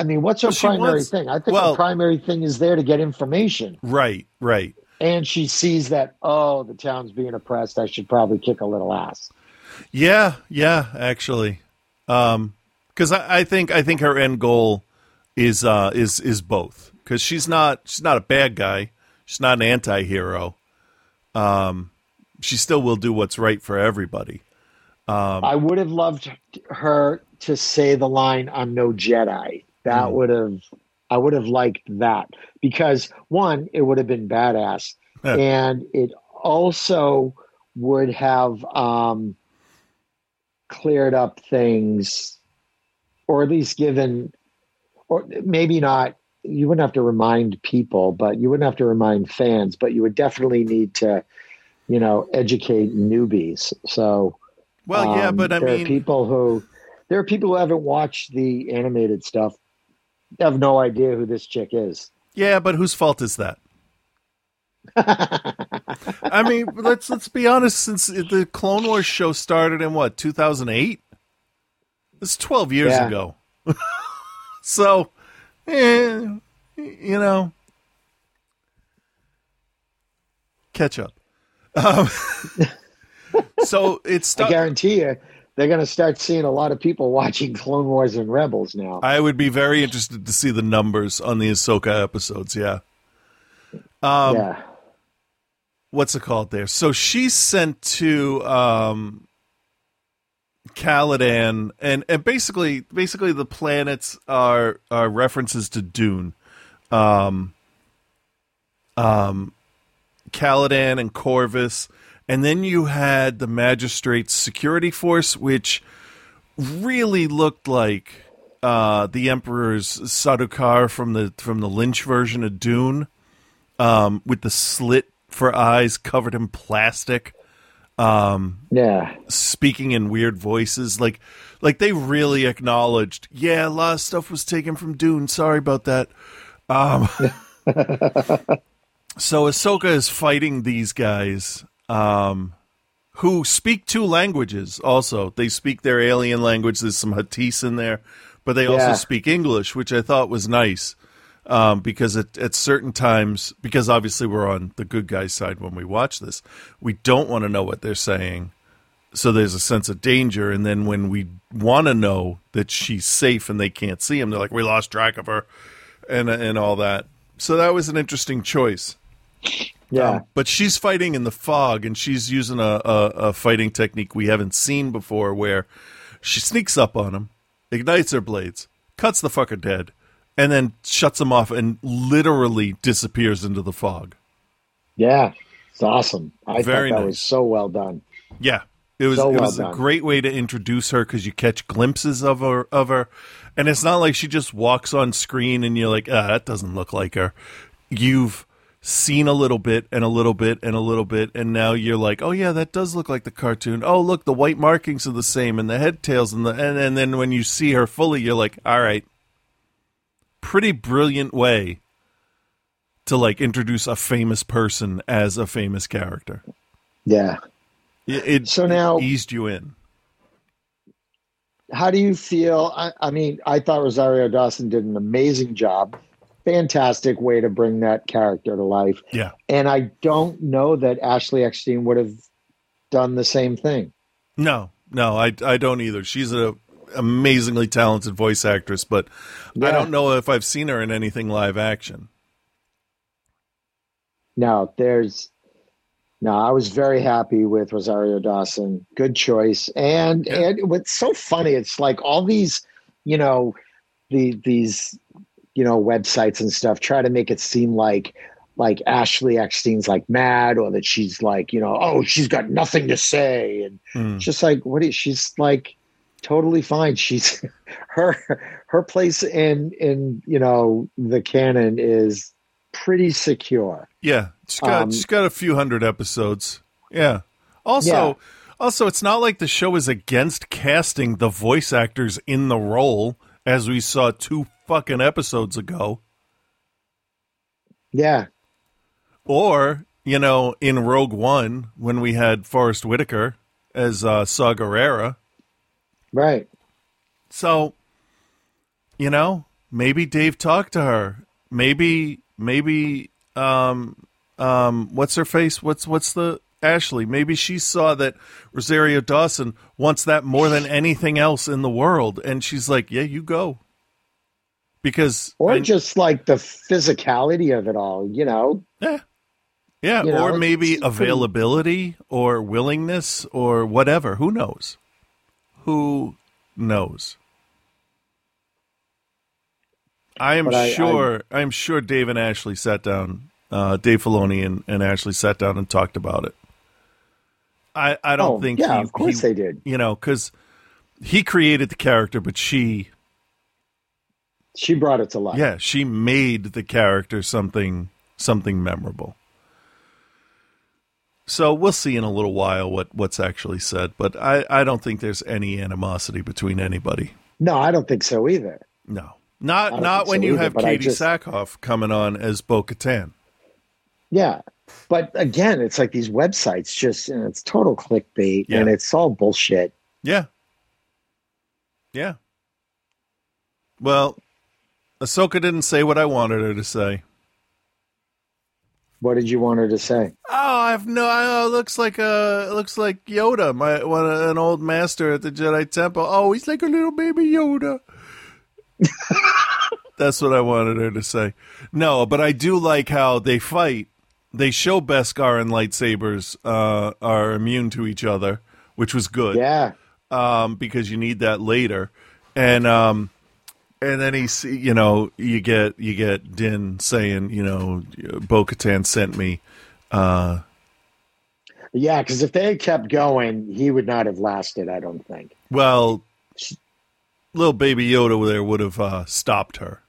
I mean, what's her Well, primary wants- thing? I think well- the primary thing is there to get information. right, right. And she sees that, oh, the town's being oppressed. I should probably kick a little ass. Yeah, yeah, actually, because I, I think I think her end goal is uh, is is both. Because she's not she's not a bad guy. She's not an anti-hero. Um, she still will do what's right for everybody. Um, I would have loved her to say the line, I'm no Jedi. That Mm. would have, I would have liked that because one, it would have been badass. And it also would have um, cleared up things or at least given, or maybe not, you wouldn't have to remind people, but you wouldn't have to remind fans, but you would definitely need to, you know, educate newbies. So, well, yeah, um, but I there mean, are people who there are people who haven't watched the animated stuff, have no idea who this chick is. yeah, but whose fault is that? I mean, let's let's be honest. Since the Clone Wars show started in what 2008, it's 12 years Yeah. ago. so, eh, you know, catch up. Um, so it's I guarantee you, they're going to start seeing a lot of people watching Clone Wars and Rebels now. I would be very interested to see the numbers on the Ahsoka episodes. Yeah. Um, yeah, what's it called there? So she's sent to um Caladan and and basically basically the planets are are references to Dune. Um um Caladan and Corvus and then you had the Magistrate's security force which really looked like uh the Emperor's Sardaukar from the from the Lynch version of Dune um, with the slit for eyes covered in plastic, yeah, speaking in weird voices. Like, like they really acknowledged, yeah, a lot of stuff was taken from Dune. Sorry about that. Um, so Ahsoka is fighting these guys um, who speak two languages. Also, they speak their alien language. There's some Huttese in there, but they also speak English, which I thought was nice um, because at, at certain times, because obviously we're on the good guys' side when we watch this, we don't want to know what they're saying. So there's a sense of danger, and then when we want to know that she's safe and they can't see him, they're like, "We lost track of her," and and all that. So that was an interesting choice. Yeah. Um, but she's fighting in the fog, and she's using a, a, a fighting technique we haven't seen before, where she sneaks up on him, ignites her blades, cuts the fucker dead, and then shuts him off and literally disappears into the fog. yeah. It's awesome. I Very thought that nice. was so well done. Yeah, it was So it well was a great way to introduce her because you catch glimpses of her of her, and it's not like she just walks on screen and you're like, ah, that doesn't look like her. You've seen a little bit and a little bit and a little bit, and now you're like, oh yeah, that does look like the cartoon. Oh look, the white markings are the same, and the head tails, and the and, and then when you see her fully, you're like, all right, pretty brilliant way to like introduce a famous person as a famous character. Yeah. It, it So now- eased you in. How do you feel? I, I mean, I thought Rosario Dawson did an amazing job. Fantastic way to bring that character to life. Yeah. And I don't know that Ashley Eckstein would have done the same thing. No, no, I I don't either. She's a amazingly talented voice actress, but I don't know if I've seen her in anything live action. No, there's no. I was very happy with Rosario Dawson. Good choice. And Yeah. and what's so funny, it's like all these, you know, the these, you know, websites and stuff try to make it seem like like Ashley Eckstein's like mad or that she's like, you know, oh, she's got nothing to say. And it's just like what is she's like totally fine. She's her her place in in you know the canon is pretty secure. Yeah, she's got Um, she's got a few hundred episodes. Yeah. Also, Yeah. also, it's not like the show is against casting the voice actors in the role, as we saw two fucking episodes ago. Yeah. Or, you know, in Rogue One, when we had Forrest Whitaker as uh, Saw Gerrera. Right. So, you know, maybe Dave talked to her. Maybe, maybe, um, um, what's her face? What's what's the Ashley? Maybe she saw that Rosario Dawson wants that more than anything else in the world, and she's like, "Yeah, you go." Because, Or I- just like the physicality of it all, you know? yeah, yeah, You know, or maybe it's pretty- availability or willingness or whatever. Who knows? Who knows? I am I- sure. I, am sure Dave and Ashley sat down. Uh, Dave Filoni and, and Ashley sat down and talked about it. I I don't Oh, think. yeah, he- of course he- they did. You know, because he created the character, but she, She brought it to life. yeah, she made the character something something memorable. So we'll see in a little while what what's actually said, but I I don't think there's any animosity between anybody. No, I don't think so either. No, not don't when so you either, have Katee just- Sackhoff coming on as Bo Katan. Yeah. But again, it's like these websites just, know, it's total clickbait Yeah. and it's all bullshit. Yeah. Yeah. Well, Ahsoka didn't say what I wanted her to say. What did you want her to say? Oh, I've no. Oh, it looks like a it looks like Yoda, my one an old master at the Jedi Temple. Oh, he's like a little baby Yoda. That's what I wanted her to say. No, but I do like how they fight. They show Beskar and lightsabers uh, are immune to each other, which was good. Yeah. um, because you need that later, and um, and then he, you know, you get you get Din saying, you know, Bo Katan sent me. Uh, Yeah. Because if they had kept going, he would not have lasted, I don't think. well, little baby Yoda there would have uh, stopped her,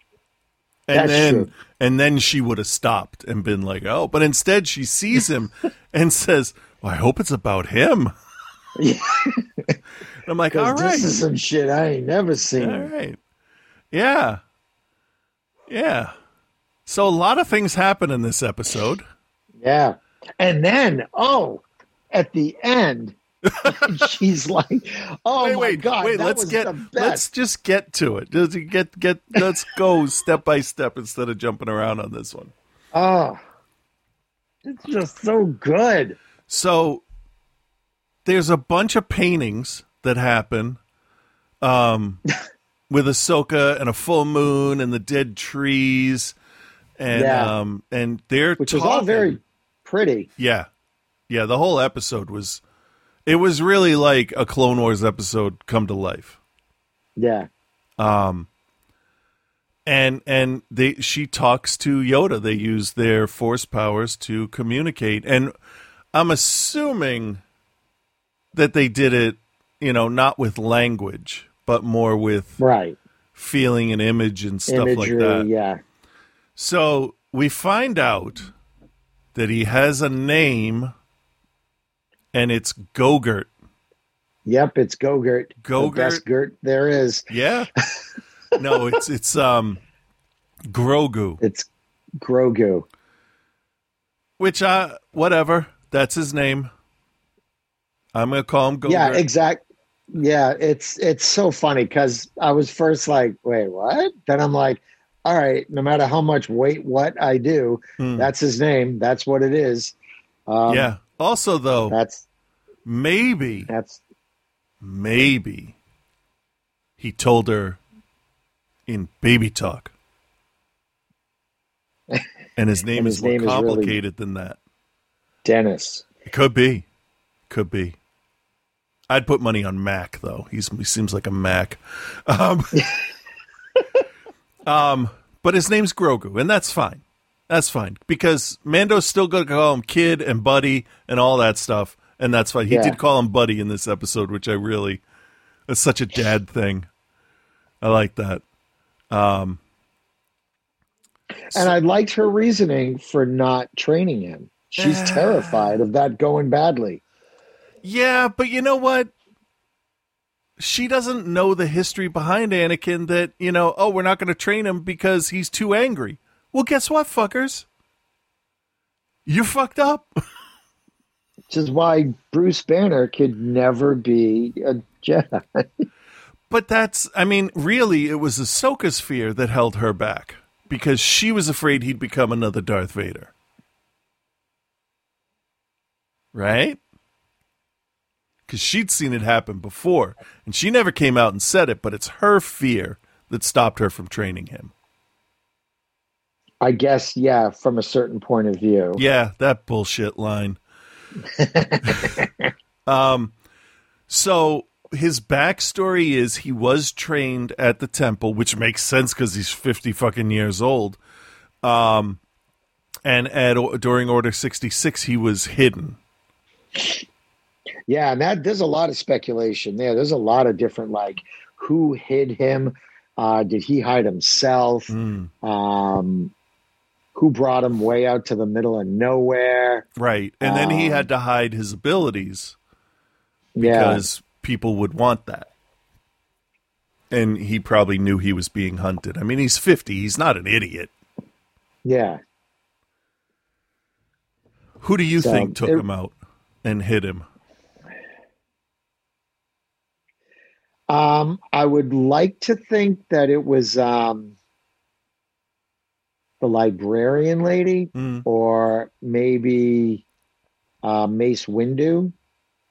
and That's then true. and then she would have stopped and been like, oh, but instead she sees him and says, well, I hope it's about him. Yeah. I'm like, all right, This is some shit I ain't never seen. All right. Yeah. Yeah. So a lot of things happen in this episode. Yeah. And then, oh, at the end, she's like, "Oh wait, my wait, god, wait. Let's get the best." let's just get to it. Does it get get? Let's go step by step instead of jumping around on this one. Oh, it's just so good. So there's a bunch of paintings that happen um, with Ahsoka and a full moon and the dead trees, and Yeah. um, and they're Which was all very pretty. yeah, yeah. The whole episode was it was really like a Clone Wars episode come to life. Yeah. Um. And and they she talks to Yoda. They use their force powers to communicate, and I'm assuming that they did it, you know, not with language, but more with Right. feeling and image and stuff Imagery, like that. yeah. So we find out that he has a name, and it's Gogurt. Yep, it's Gogurt. Gogurt. The best Gurt there is. Yeah. no, it's it's um Grogu. It's Grogu. Which I whatever. That's his name. I'm gonna call him Gogurt. Yeah, exact. Yeah, it's it's so funny because I was first like, wait, what? Then I'm like, all right, no matter how much wait what I do, Hmm. that's his name. That's what it is. Um, yeah. Also, though, that's maybe, that's maybe he told her in baby talk, and his name And is his more name is really- complicated than that. Dennis. It could be, could be. I'd put money on Mac though. He's he seems like a Mac. Um, um, but his name's Grogu, and that's fine. That's fine because Mando's still going to call him kid and buddy and all that stuff, and that's fine. He Yeah. did call him buddy in this episode, which I really that's such a dad thing. I like that. Um, And I liked her reasoning for not training him. She's terrified of that going badly. Yeah, but you know what? She doesn't know the history behind Anakin that, you know, oh, we're not going to train him because he's too angry. Well, guess what, fuckers? You're fucked up. Which is why Bruce Banner could never be a Jedi. But that's, I mean, really, it was Ahsoka's fear that held her back because she was afraid he'd become another Darth Vader. Right? Because she'd seen it happen before, and she never came out and said it, but it's her fear that stopped her from training him. I guess, yeah, from a certain point of view. Yeah, that bullshit line. um, so his backstory is he was trained at the temple, which makes sense because he's fifty fucking years old. Um, and at during Order sixty six, he was hidden. Yeah, and that there's a lot of speculation there. There's a lot of different like who hid him? Uh, did he hide himself? Mm, Um, who brought him way out to the middle of nowhere? right, and then he Um, had to hide his abilities Yeah, because people would want that. And he probably knew he was being hunted. I mean, he's 50. He's not an idiot. yeah. Who do you So, think took it- him out and hit him? Um, I would like to think that it was um, the librarian lady, Mm. or maybe uh, Mace Windu,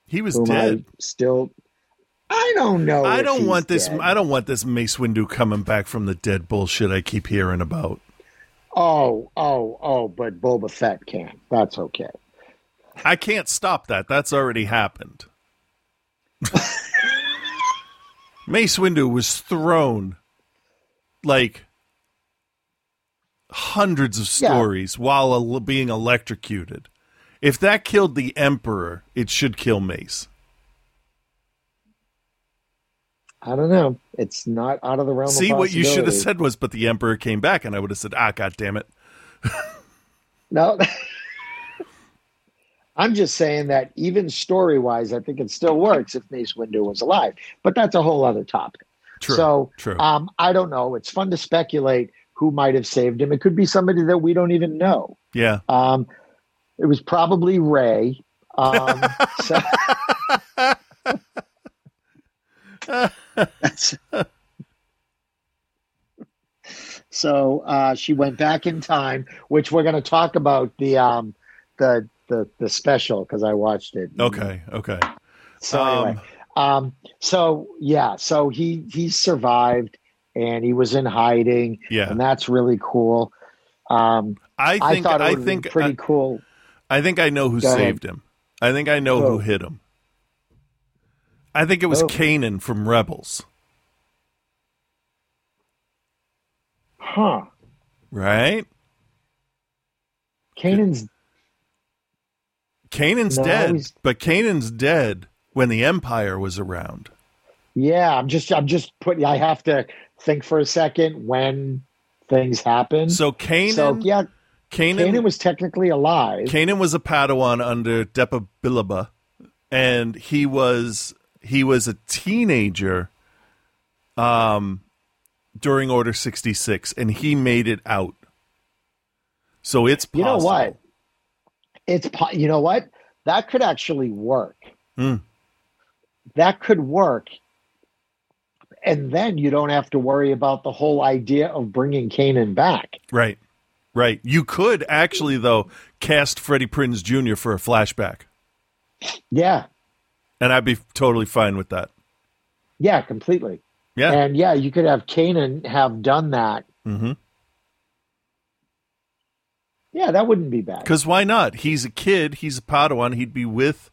He was dead. I still. I don't know. I don't want this. dead. I don't want this Mace Windu coming back from the dead bullshit I keep hearing about. Oh, oh, oh! But Boba Fett can. That's okay. I can't stop that. That's already happened. Mace Windu was thrown like hundreds of Yeah. stories while el- being electrocuted. If that killed the Emperor, it should kill Mace. I don't know. It's not out of the realm. See, what you should have said was, but the Emperor came back, and I would have said, ah, god damn it. No. I'm just saying that even story wise, I think it still works if Mace Windu was alive. But that's a whole other topic. True. so true. Um, I don't know. It's fun to speculate, who might have saved him. It could be somebody that we don't even know. Yeah. Um, it was probably Rey. Um, so, so uh, she went back in time, which we're going to talk about the um, the the the special because I watched it. Okay. Okay. So Um, anyway, um, so yeah, so he he survived and he was in hiding, Yeah. and that's really cool. Um, I I think thought it I would have been think pretty I, cool. I think I know who Go ahead. saved him. I think I know who Who? hit him. I think it was Who? Kanan from Rebels, Huh? right? Kanan's Kanan's No, dead, he's- but Kanan's dead when the Empire was around. yeah. I'm just I'm just putting. I have to think for a second when things happen. So Kanan, so yeah, Kanan was technically alive. Kanan was a Padawan under Depa Billaba, and he was he was a teenager um during Order 66 and he made it out. So it's possible. You know what? It's you know what that could actually work. Hmm. That could work, and then you don't have to worry about the whole idea of bringing Kanan back. Right. Right. You could actually though cast Freddie Prinze Jr. for a flashback. Yeah, And I'd be totally fine with that. yeah, completely. Yeah. And yeah, you could have Kanan have done that. mm-hmm. Yeah, that wouldn't be bad. Because why not? He's a kid. He's a Padawan. He'd be with,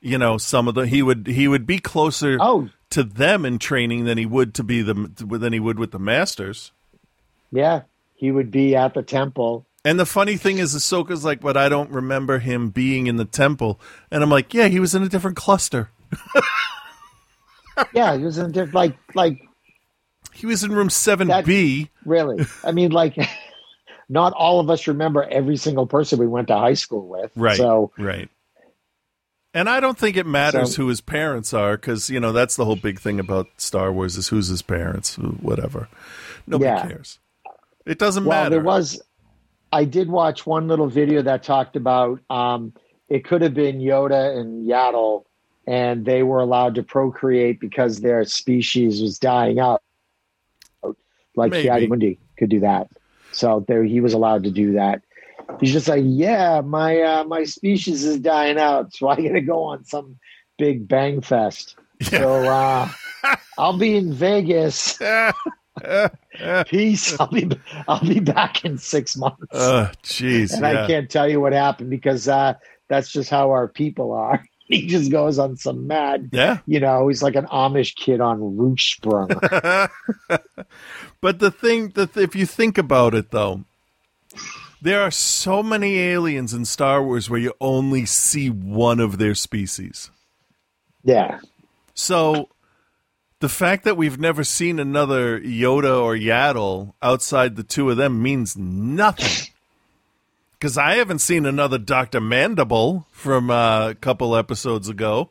you know, some of the. He would. He would be closer Oh, to them in training than he would to be the than he would with the masters. yeah, he would be at the temple. And the funny thing is, Ahsoka's like, but I don't remember him being in the temple. And I'm like, yeah, he was in a different cluster. Yeah, he was in a diff- like like He was in room seven B. really. I mean, like not all of us remember every single person we went to high school with. Right. So right. And I don't think it matters So- who his parents are because you know that's the whole big thing about Star Wars is who's his parents, whatever. Nobody Yeah. cares. It doesn't well, matter. there was. I did watch one little video that talked about um, it could have been Yoda and Yaddle, and they were allowed to procreate because their species was dying out. Like Maybe. Ki-Adi could do that, so there he was allowed to do that. He's just like, yeah, my uh, my species is dying out, so I got to go on some big bang fest. So uh, I'll be in Vegas. Peace. I'll be I'll be back in six months. Oh, jeez. and yeah. I can't tell you what happened because uh, that's just how our people are. He just goes on some mad, Yeah. you know, he's like an Amish kid on Rumspringa. But the thing that if you think about it though, there are so many aliens in Star Wars where you only see one of their species. yeah. So the fact that we've never seen another Yoda or Yaddle outside the two of them means nothing. Because I haven't seen another Dr. Mandible from uh, a couple episodes ago.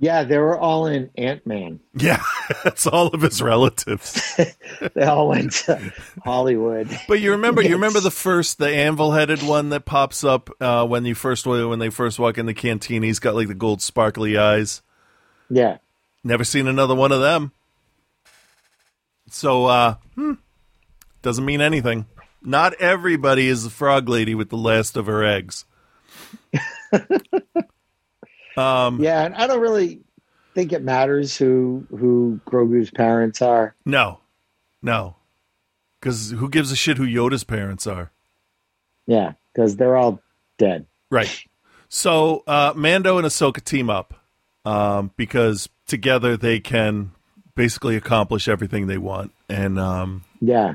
Yeah, they were all in Ant Man. Yeah, that's all of his relatives. They all went to Hollywood. But you remember, you remember the first, the anvil-headed one that pops up uh, when you first when they first walk in the canteen. He's got like the gold sparkly eyes. Yeah. Never seen another one of them. So, uh, hmm, doesn't mean anything. Not everybody is the frog lady with the last of her eggs. um, Yeah, and I don't really think it matters who who Grogu's parents are. no, no, because who gives a shit who Yoda's parents are? Yeah, because they're all dead. Right. So uh, Mando and Ahsoka team up um, because together they can basically accomplish everything they want, and um, Yeah.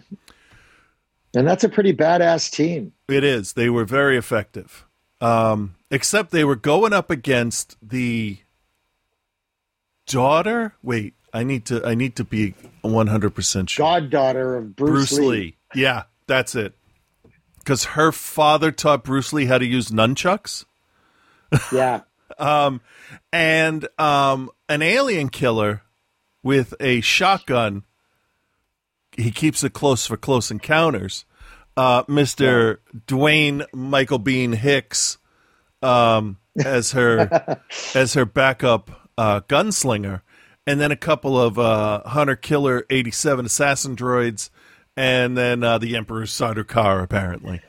And that's a pretty badass team. it is. They were very effective, um, except they were going up against the daughter. Wait, I need to. I need to be one hundred percent sure. Goddaughter of Bruce, Bruce Lee. Yeah, that's it. Because her father taught Bruce Lee how to use nunchucks. Yeah. um, and um, an alien killer with a shotgun he keeps it close for close encounters. Uh, Mister Dwayne Michael Biehn Hicks um, as her as her backup uh, gunslinger, and then a couple of uh, Hunter Killer eighty seven assassin droids, and then uh, the Emperor Sardaukar apparently.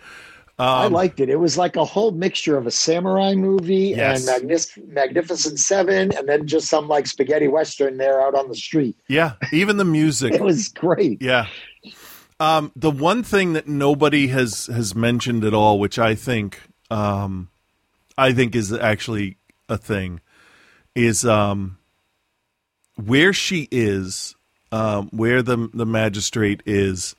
I liked it. It was like a whole mixture of a samurai movie Yes. and Magnificent Seven, and then just some like spaghetti western there out on the street. Yeah, even the music. It was great. Yeah. Um, the one thing that nobody has has mentioned at all, which I think um, I think is actually a thing, is um, where she is, um, where the the magistrate is,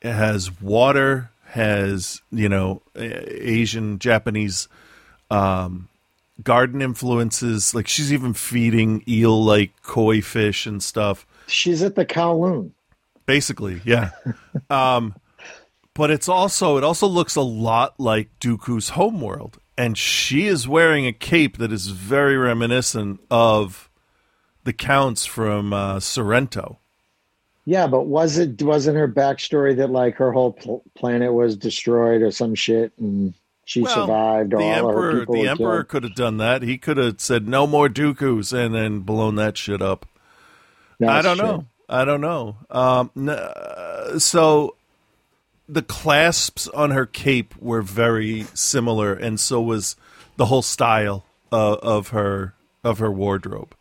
has water, has you know Asian Japanese um, garden influences. Like she's even feeding eel like koi fish and stuff She's at the Kowloon. basically yeah um but it's also it also looks a lot like dooku's homeworld and she is wearing a cape that is very reminiscent of the counts from uh, Serenno Yeah, but was it wasn't her backstory that like her whole pl- planet was destroyed or some shit, and she Well, survived? Or the all of her emperor people the emperor killed? could have done that he could have said no more dookus and then blown that shit up I don't true. know. I don't know. Um, n- uh, so the clasps on her cape were very similar, and so was the whole style uh, of her of her wardrobe.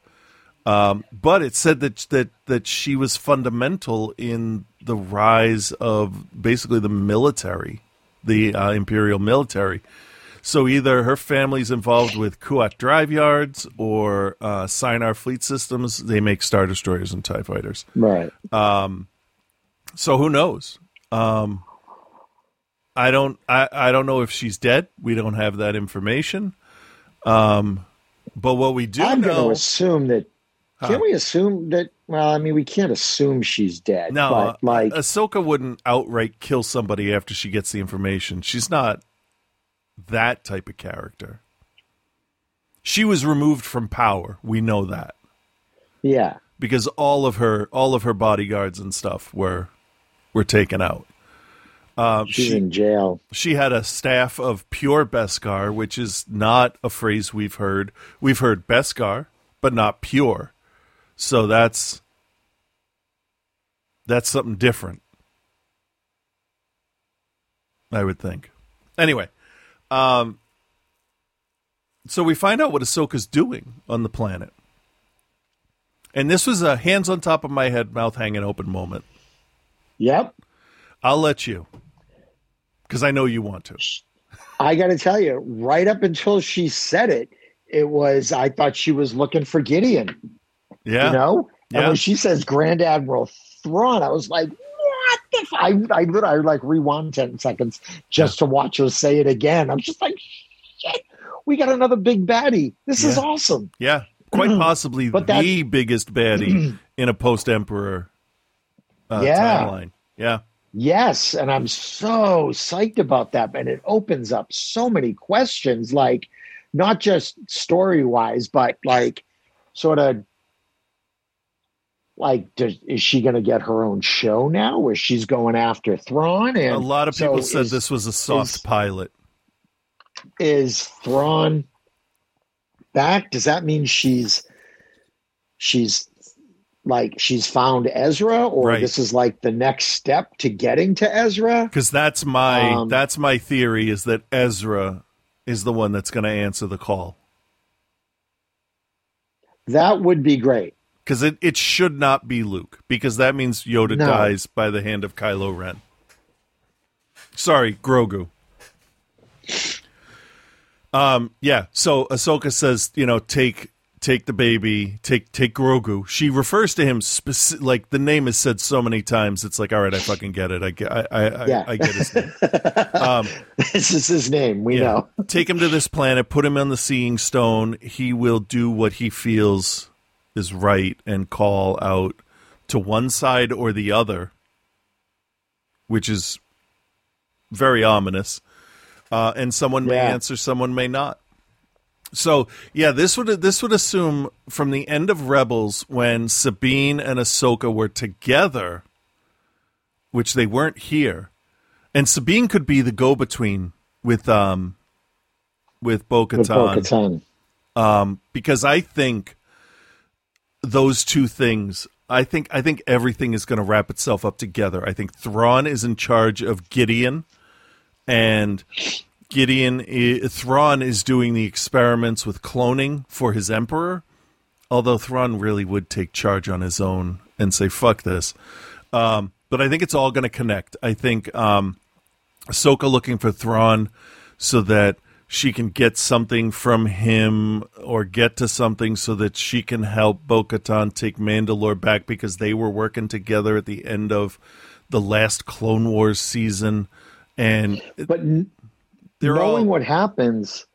Um, but it said that that that she was fundamental in the rise of basically the military, the uh, imperial military. So either her family's involved with Kuat drive yards or uh, Sienar fleet systems. They make star destroyers and Tie fighters. Right. So who knows? Um, I don't. I, I don't know if she's dead. We don't have that information. Um, but what we do I'm going to assume that. Can we assume that? Well, I mean, we can't assume she's dead. no, but like, Ahsoka wouldn't outright kill somebody after she gets the information. She's not that type of character. She was removed from power. We know that. yeah, because all of her all of her bodyguards and stuff were were taken out. Um, she's she in jail. she had a staff of pure Beskar, which is not a phrase we've heard. We've heard Beskar, but not pure. So that's that's something different. I would think. Anyway, um, so we find out what Ahsoka's doing on the planet. And this was a hands on top of my head, mouth hanging open moment. Yep. I'll let you, because I know you want to. I got to tell you, right up until she said it, it was I thought she was looking for Gideon. Yeah, You know, and Yeah. when she says Grand Admiral Thrawn, I was like, what the? F-? I I literally I like rewound ten seconds just to watch her say it again. I'm just like, shit, we got another big baddie. This is awesome. yeah, quite possibly But that- the biggest baddie in a post Emperor uh, Yeah. timeline. Yeah, Yes, and I'm so psyched about that. And it opens up so many questions, like not just story wise, but like sort of like does, is she going to get her own show now where she's going after Thrawn? And a lot of so people said is- this was a soft is- pilot. is Thrawn back? Does that mean she's she's like she's found Ezra, or Right. this is like the next step to getting to Ezra? Because that's my Um, that's my theory is that Ezra is the one that's going to answer the call. That would be great. Because it, it should not be Luke, because that means Yoda No. dies by the hand of Kylo Ren. Sorry, Grogu. Um, yeah. So Ahsoka says, you know, take take the baby, take take Grogu. She refers to him speci- like the name is said so many times. It's like, all right, I fucking get it. I get, I, I, I, Yeah. I get his name. Um, this is his name. We know. Take him to this planet, put him on the seeing stone. He will do what he feels is right and call out to one side or the other, which is very ominous. Uh, and someone may answer, someone may not. So yeah, this would this would assume from the end of Rebels when Sabine and Ahsoka were together which they weren't here, and Sabine could be the go-between with um with Bo Bo-Katan. um, because I think those two things. I think I think everything is going to wrap itself up together. I think Thrawn is in charge of Gideon, and Gideon Thrawn is doing the experiments with cloning for his emperor. Although Thrawn really would take charge on his own and say "fuck this," um, but I think it's all going to connect. I think um, Ahsoka looking for Thrawn so that she can get something from him or get to something so that she can help Bo Katan take Mandalore back because they were working together at the end of the last Clone Wars season. And But they're knowing all. What happens,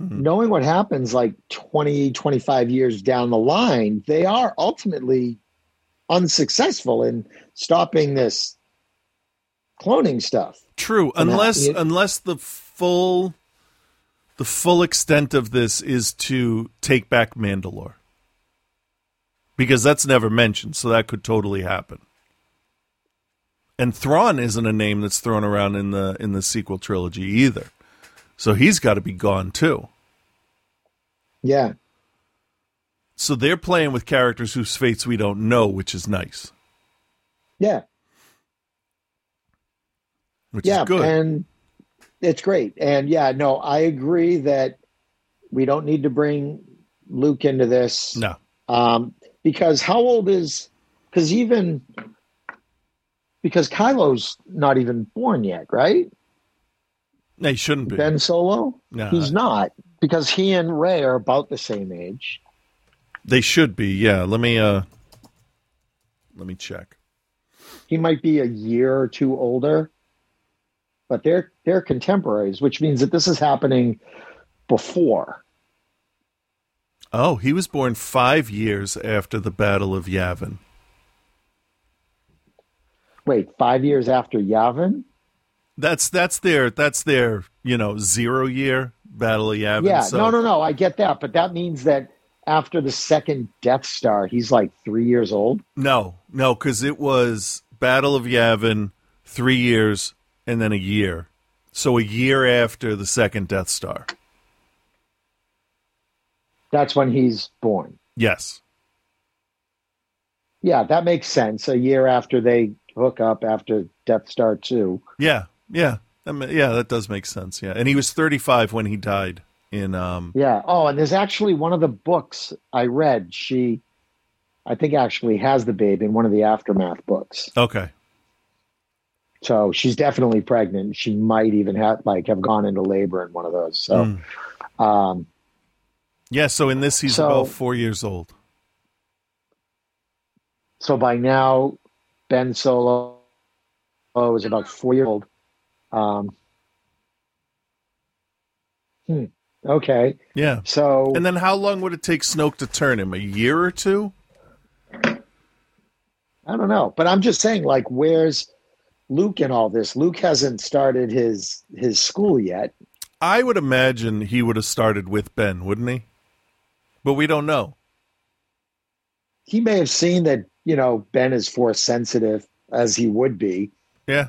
mm-hmm. knowing what happens like 20, 25 years down the line, they are ultimately unsuccessful in stopping this cloning stuff. True, And that- unless unless the full the full extent of this is to take back Mandalore. Because that's never mentioned, so that could totally happen. And Thrawn isn't a name that's thrown around in the in the sequel trilogy either. So he's got to be gone too. Yeah. So they're playing with characters whose fates we don't know, which is nice. Yeah. Which yeah. is good. And it's great. And yeah, no, I agree that we don't need to bring Luke into this. no. Um, because how old is because even because Kylo's not even born yet, right? No, he shouldn't be. Ben Solo? No. He's not. Because he and Rey are about the same age. They should be, yeah. Let me uh let me check. He might be a year or two older. But they're they're contemporaries, which means that this is happening before. Oh, he was born five years after the Battle of Yavin. Wait, five years after Yavin? That's that's their that's their you know zero year Battle of Yavin. yeah, so- no, no, no. I get that, but that means that after the second Death Star, he's like three years old. no, no, because it was Battle of Yavin, three years and then a year. So a year after the second Death Star. That's when he's born. Yes. Yeah, that makes sense. A year after they hook up after Death Star two. Yeah. Yeah. I mean, yeah, that does make sense. Yeah, and he was thirty five when he died in um. Yeah. Oh, and there's actually one of the books I read. She, I think, actually has the baby in one of the aftermath books. Okay. So she's definitely pregnant. She might even have like have gone into labor in one of those. So, Mm. um, Yeah. So in this, he's So- about four years old. so by now, Ben Solo is about four years old. Um, hmm. Okay. Yeah. So And then how long would it take Snoke to turn him? A year or two? I don't know, but I'm just saying, like, where's Luke in all this? Luke hasn't started his his school yet. I would imagine he would have started with Ben, wouldn't he? But we don't know. He may have seen that, you know, Ben is force sensitive as he would be. Yeah.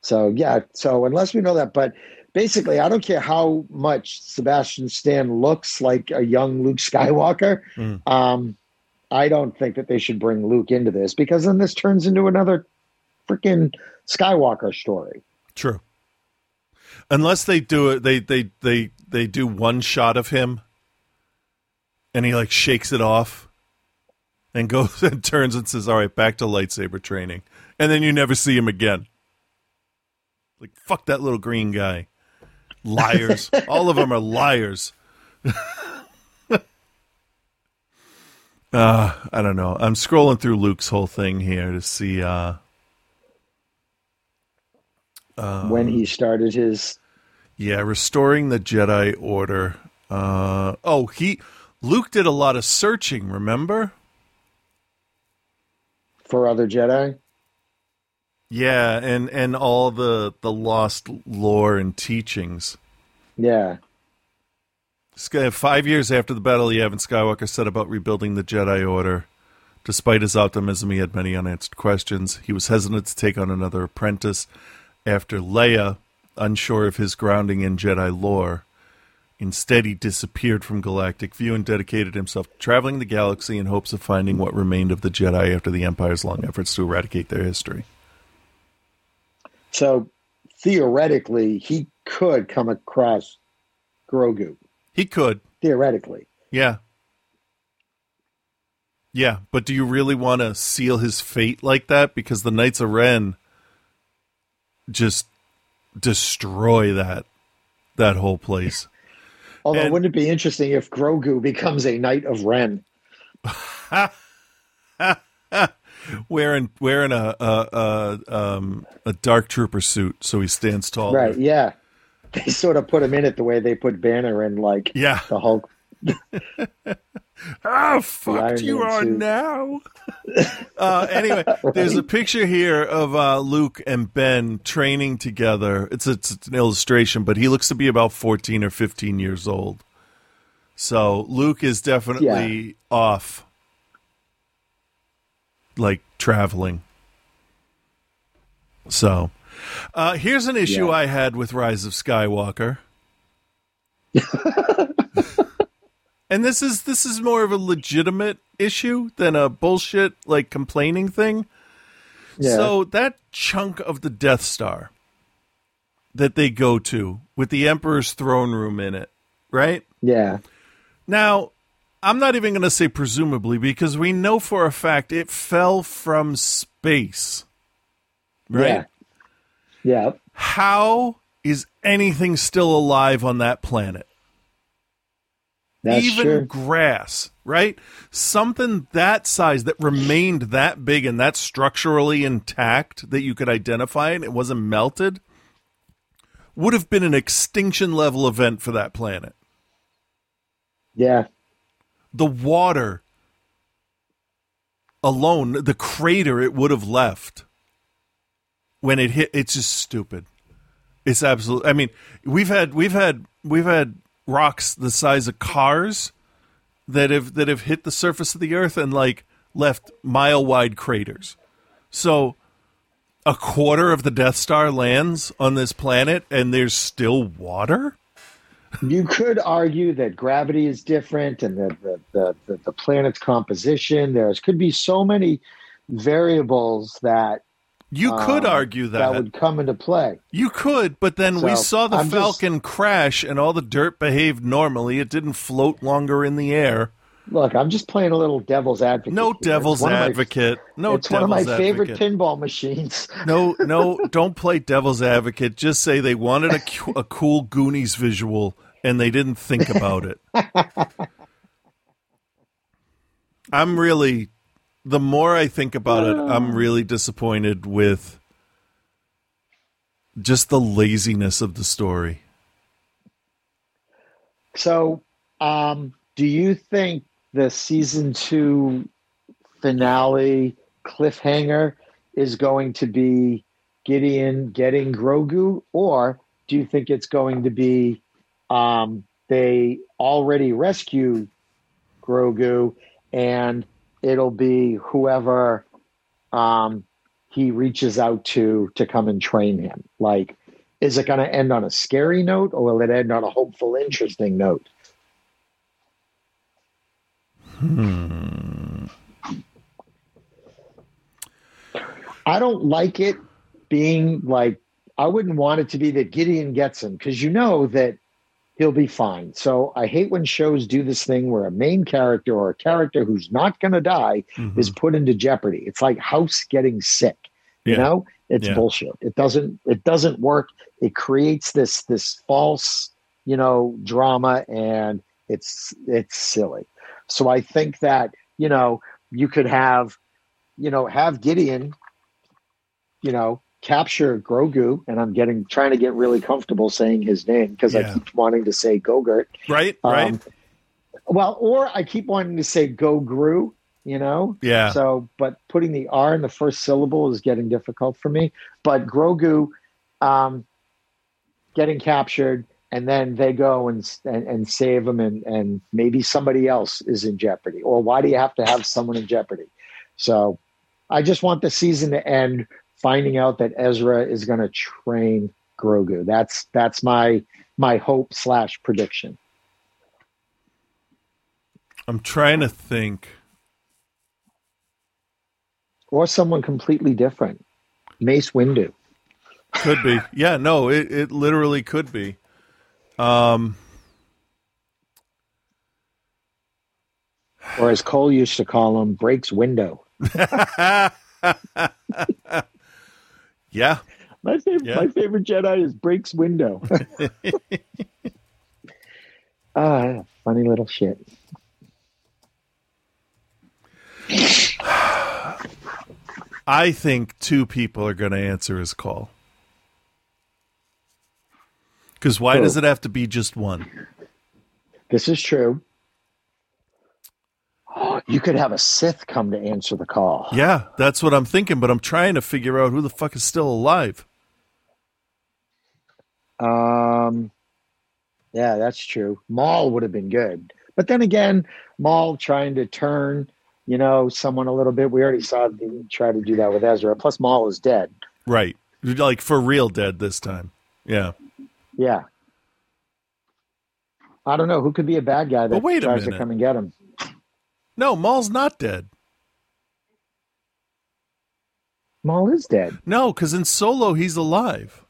So yeah, so unless we know that, but basically, I don't care how much Sebastian Stan looks like a young Luke Skywalker. Mm. Um, I don't think that they should bring Luke into this because then this turns into another freaking Skywalker story. True. Unless they do it, they they they they do one shot of him, and he like shakes it off, and goes and turns and says, "All right, back to lightsaber training," and then you never see him again. Like fuck that little green guy, liars. All of them are liars. uh, I don't know. I'm scrolling through Luke's whole thing here to see. uh when he started his Yeah, restoring the Jedi Order. Uh, oh, he Luke did a lot of searching. Remember? for other Jedi. Yeah, and and all the the lost lore and teachings. Yeah. Five years after the Battle Yavin, Skywalker set about rebuilding the Jedi Order. Despite his optimism, he had many unanswered questions. He was hesitant to take on another apprentice after Leia, unsure of his grounding in Jedi lore. Instead, he disappeared from galactic view and dedicated himself to traveling the galaxy in hopes of finding what remained of the Jedi after the Empire's long efforts to eradicate their history. So theoretically, he could come across Grogu. He could, Theoretically, yeah. Yeah, but do you really want to seal his fate like that? Because the Knights of Ren just destroy that that whole place. although And- wouldn't it be interesting if Grogu becomes a Knight of Ren? wearing wearing a a, a um a dark trooper suit so he stands tall. Right? Yeah. They sort of put him in it the way they put Banner in, like Yeah. the Hulk. How fucked you Man are suit. now. uh, anyway, there's a picture here of uh, Luke and Ben training together. It's, it's it's an illustration, but he looks to be about 14 or 15 years old. So Luke is definitely off, like traveling. So uh, here's an issue Yeah. I had with Rise of Skywalker. and this is this is more of a legitimate issue than a bullshit like complaining thing. Yeah. So that chunk of the Death Star that they go to with the Emperor's throne room in it, right? yeah. Now, I'm not even going to say presumably because we know for a fact it fell from space. Right? Yeah. Yeah. How is anything still alive on that planet? That's even true. grass, right? Something that size that remained that big and that structurally intact that you could identify and it wasn't melted would have been an extinction level event for that planet. Yeah. The water alone, the crater it would have left when it hit it's just stupid. It's absolutely I mean, we've had we've had we've had rocks the size of cars that have that have hit the surface of the earth and like left mile wide craters. So a quarter of the Death Star lands on this planet and there's still water? You could argue that gravity is different and the, the, the, the, the planet's composition. There's could be so many variables that You could um, argue that That would come into play. You could, but then we saw the I'm just- Falcon crash and all the dirt behaved normally. It didn't float longer in the air. Look, I'm just playing a little devil's advocate. No here. Devil's of my- advocate. no it's one of my favorite pinball machines. No, no, don't play devil's advocate. Just say they wanted a, a cool Goonies visual and they didn't think about it. I'm really, the more I think about it, I'm really disappointed with just the laziness of the story. So, um, do you think the season two finale cliffhanger is going to be Gideon getting Grogu, or do you think it's going to be um, they already rescue Grogu and it'll be whoever um, he reaches out to to come and train him? Like, is it going to end on a scary note, or will it end on a hopeful, interesting note? I don't like it being like I wouldn't want it to be that Gideon gets him because you know that he'll be fine. So I hate when shows do this thing where a main character or a character who's not going to die Mhm. is put into jeopardy. It's like House getting sick. You know, it's Yeah. bullshit. It doesn't. It doesn't work. It creates this this false, you know, drama, and it's it's silly. So I think that you know you could have, you know, have Gideon, you know, capture Grogu, and I'm getting trying to get really comfortable saying his name because Yeah. I keep wanting to say Gogurt. Right? Um, Right? Well, or I keep wanting to say Gogru, you know. yeah. So, but putting the R in the first syllable is getting difficult for me. But Grogu um, getting captured, and then they go and and, and save him, and, and maybe somebody else is in jeopardy. Or why do you have to have someone in jeopardy? So I just want the season to end finding out that Ezra is going to train Grogu. That's that's my my hope slash prediction. I'm trying to think. Or someone completely different. Mace Windu. Could be. Yeah, no, it, it literally could be. Um, Or as Cole used to call him, breaks window. yeah. My favorite, Yeah. my favorite Jedi is breaks window. ah, funny little shit. I think two people are going to answer his call. Because why Who? does it have to be just one? This is true. You could have a Sith come to answer the call. Yeah, that's what I'm thinking, but I'm trying to figure out who the fuck is still alive. Um, yeah, that's true. Maul would have been good, but then again, Maul trying to turn, you know, someone a little bit. We already saw him try to do that with Ezra. Plus, Maul is dead. Right. Like for real dead this time. Yeah. Yeah. I don't know who could be a bad guy that But wait a tries to minute. come and get him. No, Maul's not dead. Maul is dead. No, because in Solo, he's alive.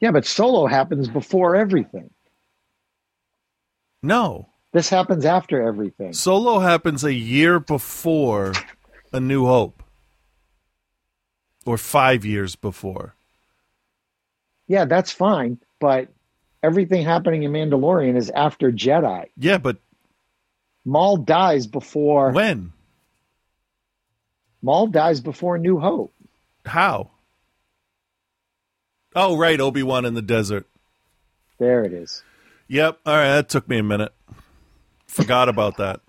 Yeah, but Solo happens before everything. No. This happens after everything. Solo happens a year before A New Hope. Or five years before. Yeah, that's fine, but everything happening in Mandalorian is after Jedi. Yeah, but Maul dies before when? Maul dies before New Hope. How? Oh, right. Obi Wan in the desert. There it is. Yep. All right. That took me a minute. Forgot about that.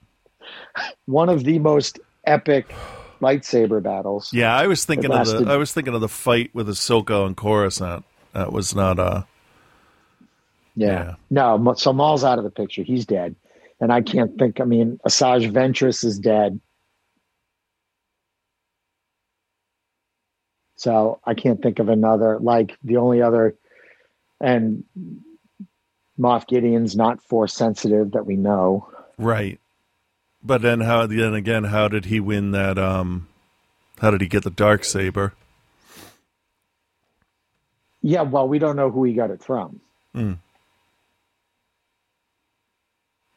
One of the most epic lightsaber battles. Yeah, I was thinking of the I was thinking of the fight with Ahsoka and Coruscant. That was not uh Yeah. Yeah. No, so Maul's out of the picture. He's dead. And I can't think, I mean, Asajj Ventress is dead. So I can't think of another, like the only other, and Moff Gideon's not force sensitive that we know. right. But then how then again how did he win that um how did he get the dark saber? Yeah, well, we don't know who he got it from.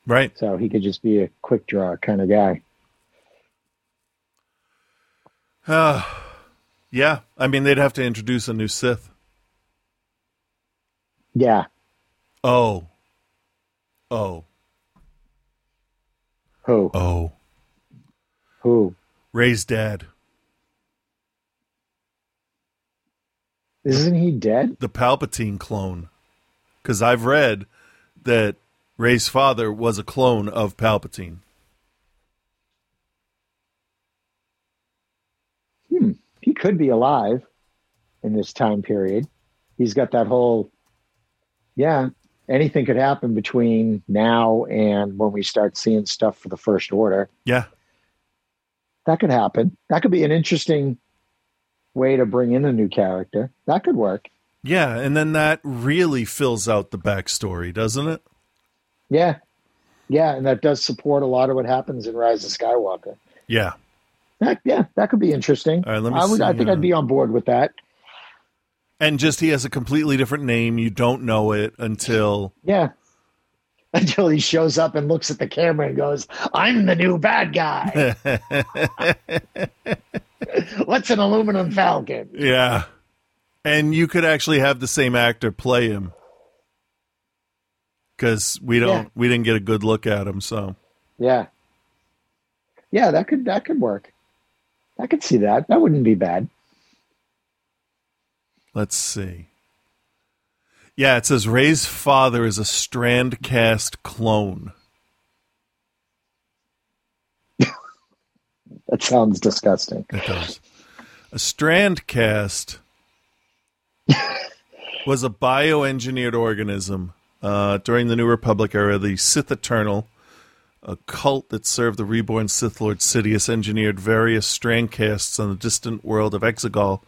Right. So he could just be a quick draw kind of guy. Uh, yeah. I mean they'd have to introduce a new Sith. Yeah. Oh. Oh. Who? Oh. Who? Rey's dad. Isn't he dead? the Palpatine clone. Because I've read that Rey's father was a clone of Palpatine. Hmm. he could be alive in this time period. He's got that whole, yeah, anything could happen between now and when we start seeing stuff for the First Order. Yeah. That could happen. That could be an interesting way to bring in a new character. That could work. Yeah. And then that really fills out the backstory, doesn't it? Yeah. Yeah. And that does support a lot of what happens in Rise of Skywalker. Yeah. That, yeah, that could be interesting. All right, let me I would. I think uh, I'd be on board with that. And just he has a completely different name. You don't know it until. Yeah. Until he shows up and looks at the camera and goes, I'm the new bad guy. What's an aluminum falcon? yeah. And you could actually have the same actor play him. Because we don't, Yeah. we didn't get a good look at him. So Yeah. Yeah, that could that could work. I could see that. That wouldn't be bad. let's see. Yeah, it says Rey's father is a strand cast clone. That sounds disgusting. It does. A strand cast was a bioengineered organism uh, during the New Republic era. The Sith Eternal a cult that served the reborn Sith Lord Sidious engineered various strand casts on the distant world of Exegol,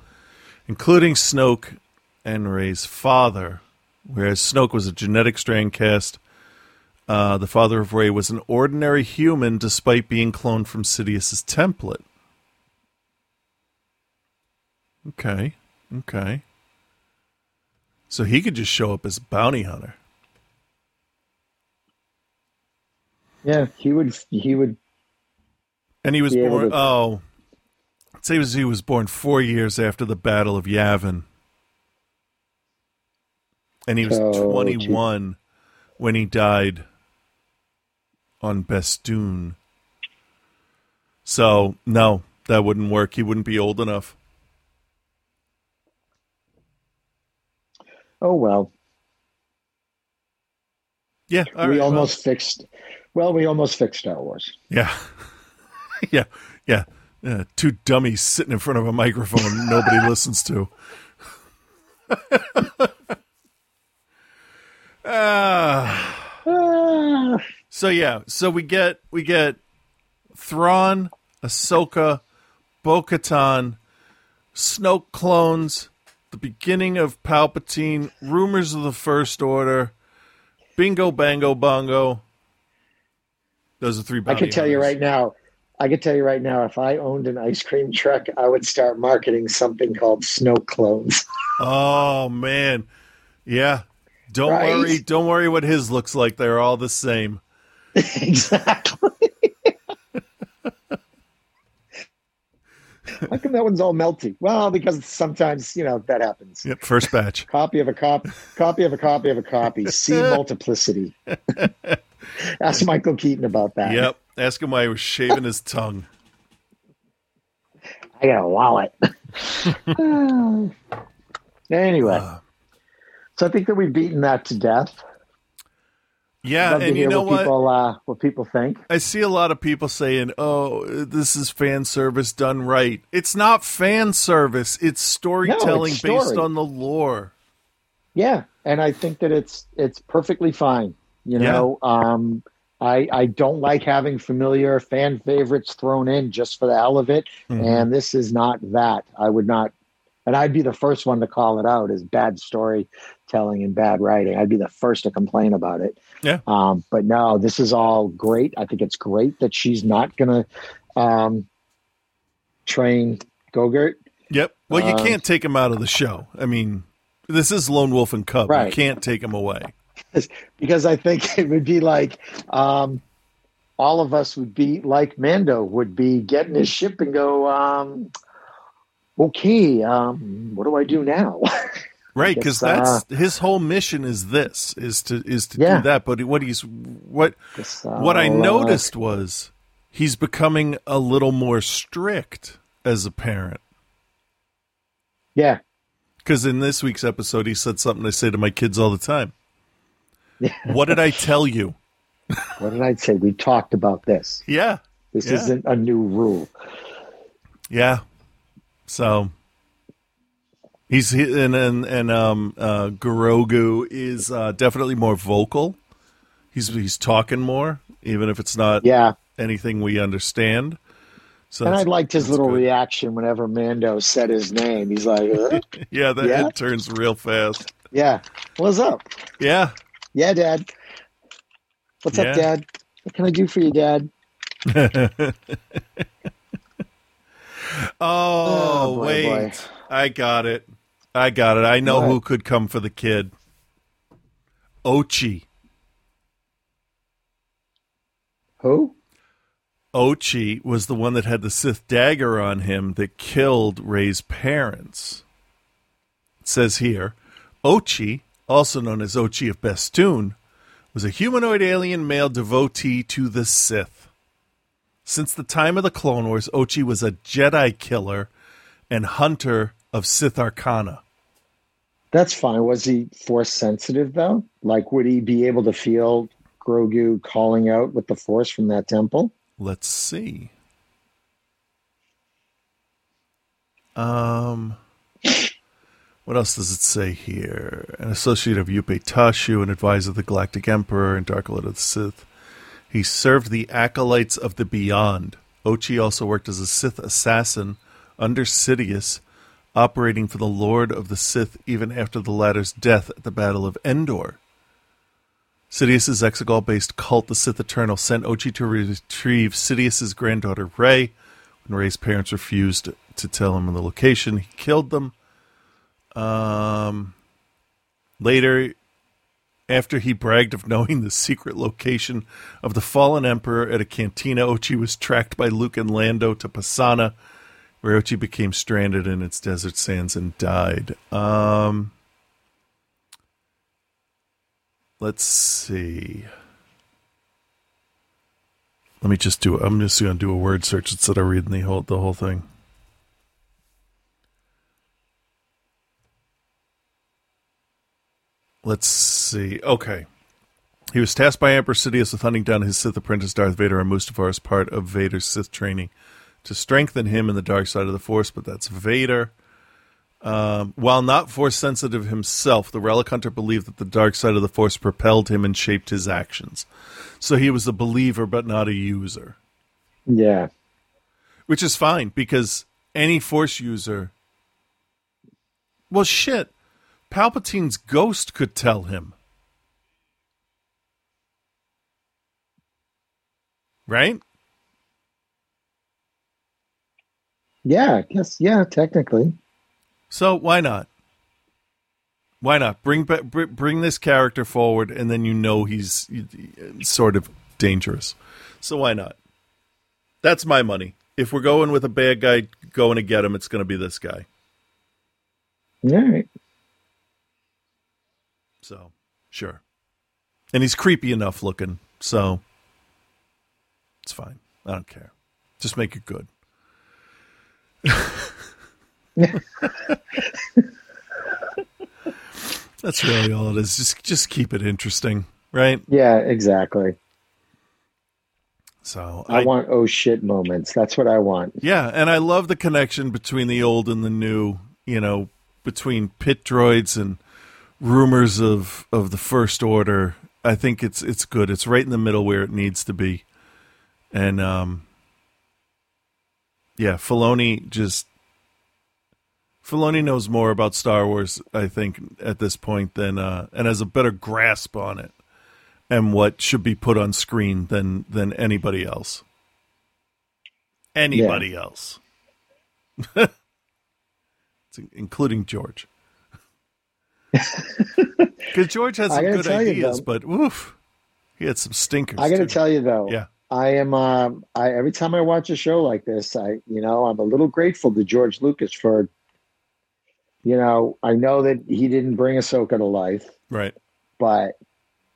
including Snoke and Rey's father. Whereas Snoke was a genetic strand cast, uh, the father of Rey was an ordinary human despite being cloned from Sidious's template. Okay, okay. So he could just show up as a bounty hunter. Yeah, he would. He would. And he was born. to- Oh, it says he was born four years after the Battle of Yavin, and he was So, 21 when he died on Bestoon. So no, that wouldn't work. He wouldn't be old enough. Oh well, Yeah, all we right, well, almost fixed. Well, we almost fixed Star Wars. yeah, yeah, yeah. Uh, two dummies sitting in front of a microphone nobody listens to. Ah, So yeah, so we get we get Thrawn, Ahsoka, Bo-Katan, Snoke clones, the beginning of Palpatine, rumors of the First Order, Bingo Bango Bongo. Those are three. I could tell you right now. I could tell you right now. If I owned an ice cream truck, I would start marketing something called snow clones. Oh man, yeah. Don't Right? worry. Don't worry what his looks like. They're all the same. exactly. How come that one's all melty? Well, because sometimes you know that happens. Yep. First batch. Copy of a cop, copy of a copy of a copy. See multiplicity. Ask Michael Keaton about that. Yep. Ask him why he was shaving his tongue. I got a wallet. anyway, Uh, so I think that we've beaten that to death. yeah, and you know what, what? people uh, what people think. I see a lot of people saying, "Oh, this is fan service done right." It's not fan service. It's storytelling story. based on the lore. Yeah, and I think that it's it's perfectly fine. You Yeah. know, um, I I don't like having familiar fan favorites thrown in just for the hell of it, Mhm. and this is not that. I would not, and I'd be the first one to call it out as bad storytelling and bad writing. I'd be the first to complain about it. Yeah. Um, but no, this is all great. I think it's great that she's not gonna um, train Gogurt. Yep. Well, you Um, can't take him out of the show. I mean, this is Lone Wolf and Cub. You Right. can't take him away. Because I think it would be like um, all of us would be like Mando would be getting his ship and go, um, okay, um, what do I do now? Right, because that's his whole mission is this is to is to Yeah. do that. But what he's what Guess what I I'll, uh, noticed was he's becoming a little more strict as a parent. yeah, Because in this week's episode, he said something I say to my kids all the time. What did I tell you? what did I say? We talked about this. Yeah, This Yeah. isn't a new rule. yeah. So he's and and and um uh Grogu is uh, definitely more vocal. He's he's talking more, even if it's not Yeah, anything we understand. So and I liked his little good. reaction whenever Mando said his name. He's like, "Uh, yeah, the Yeah. turns real fast. "Yeah, what's up? Yeah, Yeah, Dad. What's Yeah. up, Dad? What can I do for you, Dad?" Oh, oh, boy, wait. boy. I got it. I got it. I know What? who could come for the kid. Ochi. Who? Ochi was the one that had the Sith dagger on him that killed Rey's parents. It says here Ochi, also known as Ochi of Bestoon, was a humanoid alien male devotee to the Sith. Since the time of the Clone Wars, Ochi was a Jedi killer and hunter of Sith arcana. That's fine. Was he force sensitive though? Like, would he be able to feel Grogu calling out with the force from that temple? Let's see. Um, what else does it say here? An associate of Yupe Tashu, an advisor of the Galactic Emperor and Dark Lord of the Sith, He served the acolytes of the Beyond. Ochi also worked as a Sith assassin under Sidious, operating for the Lord of the Sith even after the latter's death at the Battle of Endor. Sidious's Exegol based cult, the Sith Eternal, sent Ochi to retrieve Sidious's granddaughter, Rey. When Rey's parents refused to tell him the location, he killed them. Um, later, after he bragged of knowing the secret location of the fallen emperor at a cantina, Ochi was tracked by Luke and Lando to Pasaana, where Ochi became stranded in its desert sands and died. Um, let's see. Let me just do. I'm just going to do a word search instead of reading the whole the whole thing. Let's see. Okay. He was tasked by Emperor Sidious with hunting down his Sith apprentice Darth Vader and Mustafar as part of Vader's Sith training to strengthen him in the dark side of the Force, but that's Vader. Um, while not Force sensitive himself, the Relic Hunter believed that the dark side of the Force propelled him and shaped his actions. So he was a believer, but not a user, Yeah. which is fine because any Force user. Well, shit. Palpatine's ghost could tell him. Right? Yeah. I guess. Yeah. Technically. So why not? Why not bring bring this character forward, and then you know he's sort of dangerous. So why not? That's my money. If we're going with a bad guy going to get him, it's going to be this guy. All right. So sure, and he's creepy enough looking, so it's fine. I don't care. Just make it good. That's really all it is. Just just keep it interesting, right? Yeah. Exactly. So I, want oh shit moments. That's what I want. Yeah, and I love the connection between the old and the new. You know, between pit droids and rumors of of the First Order. I think it's it's good. It's right in the middle where it needs to be, and um, yeah, Filoni just Filoni knows more about Star Wars. I think at this point than uh, and has a better grasp on it and what should be put on screen than than anybody else. Anybody else. It's including George. Because George has some good ideas, though- but oof, he had some stinkers. I got to tell you though. Yeah. I am. Um, I every time I watch a show like this, I you know I'm a little grateful to George Lucas for. You know, I know that he didn't bring Ahsoka to life, right. but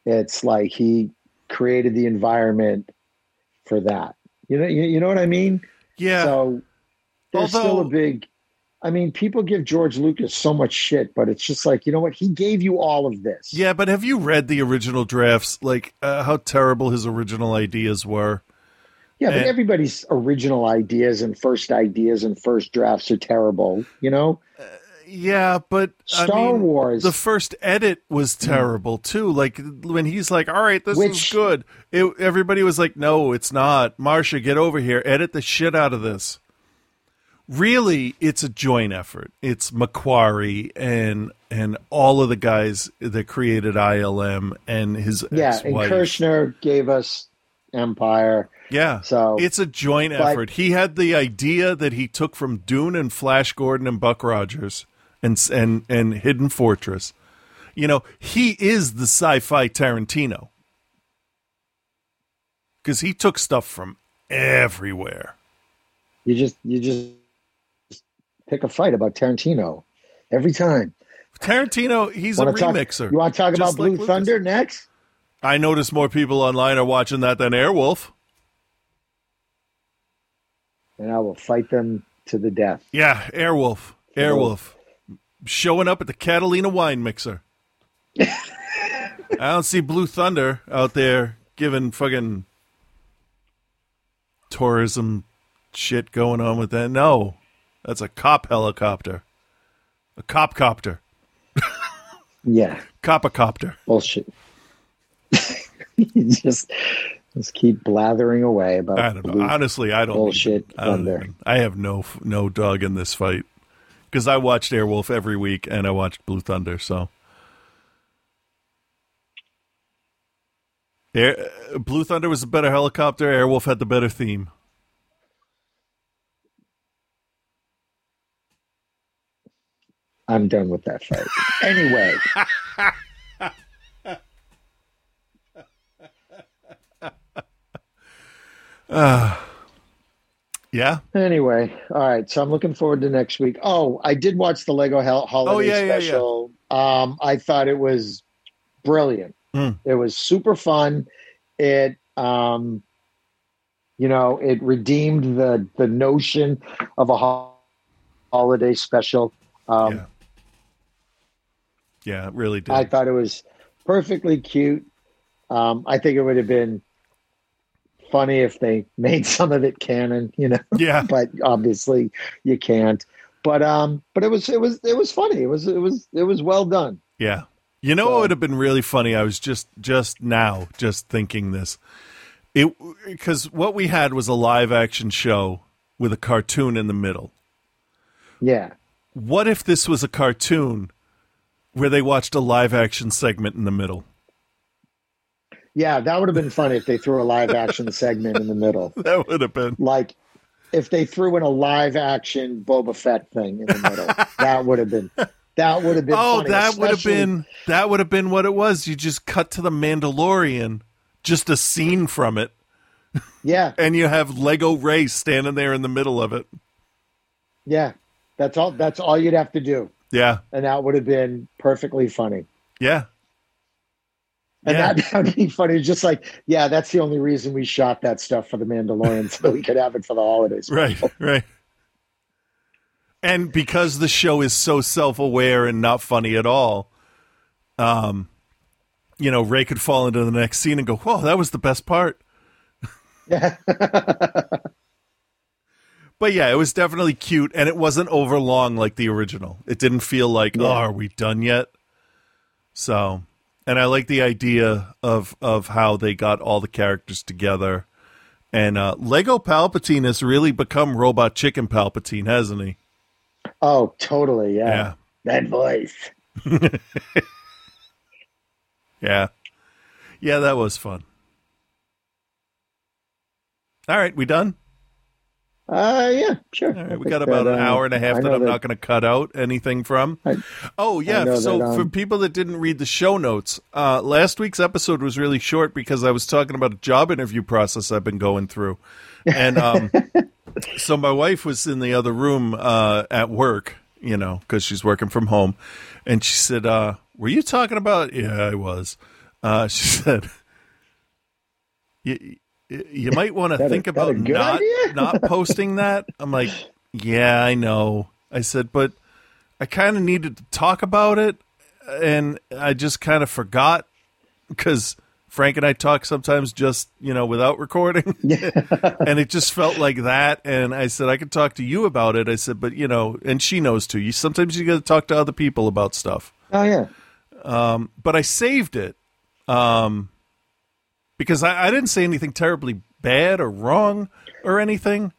it's like he created the environment for that. You know, you, you know what I mean? Yeah, So there's still a big. I mean, people give George Lucas so much shit, but it's just like you know what? He gave you all of this. yeah, but have you read the original drafts? Like uh, how terrible his original ideas were. Yeah, but everybody's original ideas and first ideas and first drafts are terrible. You know, Yeah, but I Star mean, Wars. The first edit was terrible too. Like when he's like, "All right, this is good," it, everybody was like, "No, it's not." Marsha, get over here. Edit the shit out of this. Really, it's a joint effort. It's McQuarrie and and all of the guys that created ILM and his yeah, and ex-wife. Kershner gave us Empire. Yeah. So- it's a joint but- effort. He had the idea that he took from Dune and Flash Gordon and Buck Rogers and and and Hidden Fortress. You know, he is the sci-fi Tarantino. Cuz he took stuff from everywhere. You just you just pick a fight about Tarantino every time. Tarantino, he's a Wanna talk- remixer. you want to talk about like Blue. Thunder next? I notice more people online are watching that than Airwolf. And I will fight them to the death. Yeah, Airwolf. Airwolf. Showing up at the Catalina wine mixer. I don't see Blue Thunder out there giving fucking tourism shit going on with that. No. That's a cop helicopter. A cop copter. Yeah, Copacopter. bullshit. Just Just keep blathering away about I don't know. Honestly, I don't. bullshit even- I, don't even- I have no no dog in this fight because I watched Airwolf every week and I watched Blue Thunder. So, Air, Blue Thunder was a better helicopter. Airwolf had the better theme. I'm done with that fight. anyway, Yeah. anyway, all right. So I'm looking forward to next week. Oh, I did watch the Lego Holiday Oh, yeah, yeah, yeah. special. Um, I thought it was brilliant. Mm. It was super fun. It, um, you know, it redeemed the the notion of a ho- holiday special. Um, yeah. It really did. I thought it was perfectly cute. Um, I think it would have been funny if they made some of it canon, you know. yeah. but obviously you can't. But um, but it was it was it was funny. It was it was it was well done. Yeah. You know So- what would have been really funny? I was just just now just thinking this. It because what we had was a live action show with a cartoon in the middle. Yeah, What if this was a cartoon where they watched a live action segment in the middle? yeah, that would have been funny if they threw a live action segment in the middle, That would have been like if they threw in a live action Boba Fett thing in the middle. that would have been that would have been. Oh, funny, that would have been that would have been what it was. You just cut to the Mandalorian, just a scene from it, yeah and you have Lego Rey standing there in the middle of it. yeah. That's all. That's all you'd have to do, Yeah. and that would have been perfectly funny. Yeah. And Yeah. that would be funny. Just like, yeah, that's the only reason we shot that stuff for the Mandalorian, so we could have it for the holidays. Right, right. And because the show is so self-aware and not funny at all, um, you know, Rey could fall into the next scene and go, "Whoa, that was the best part." Yeah. But yeah, it was definitely cute, and it wasn't over long like the original. It didn't feel like, Yeah. "Oh, are we done yet?" So, and I like the idea of of how they got all the characters together. And uh, Lego Palpatine has really become Robot Chicken Palpatine, hasn't he? Oh, totally. Yeah. Yeah. That voice. Yeah. Yeah, that was fun. All right, we done? Uh, yeah, sure. All right, we got about that, an uh, hour and a half that I'm not going to cut out anything from. I- oh, yeah. So, that, for um, people that didn't read the show notes, uh, last week's episode was really short because I was talking about a job interview process I've been going through. And um, so my wife was in the other room uh, at work, you know, because she's working from home. And she said, uh, Were you talking about? Yeah, I was. Uh, she said, you, you might want to think a about not not posting that. I'm like, yeah, I know. I said, but I kind of needed to talk about it, and I just kind of forgot because Frank and I talk sometimes just you know without recording, and it just felt like that. And I said I could talk to you about it. I said, but you know, and she knows too. You sometimes you got to talk to other people about stuff Oh, yeah. but I saved it um, because I, I didn't say anything terribly bad or wrong or anything.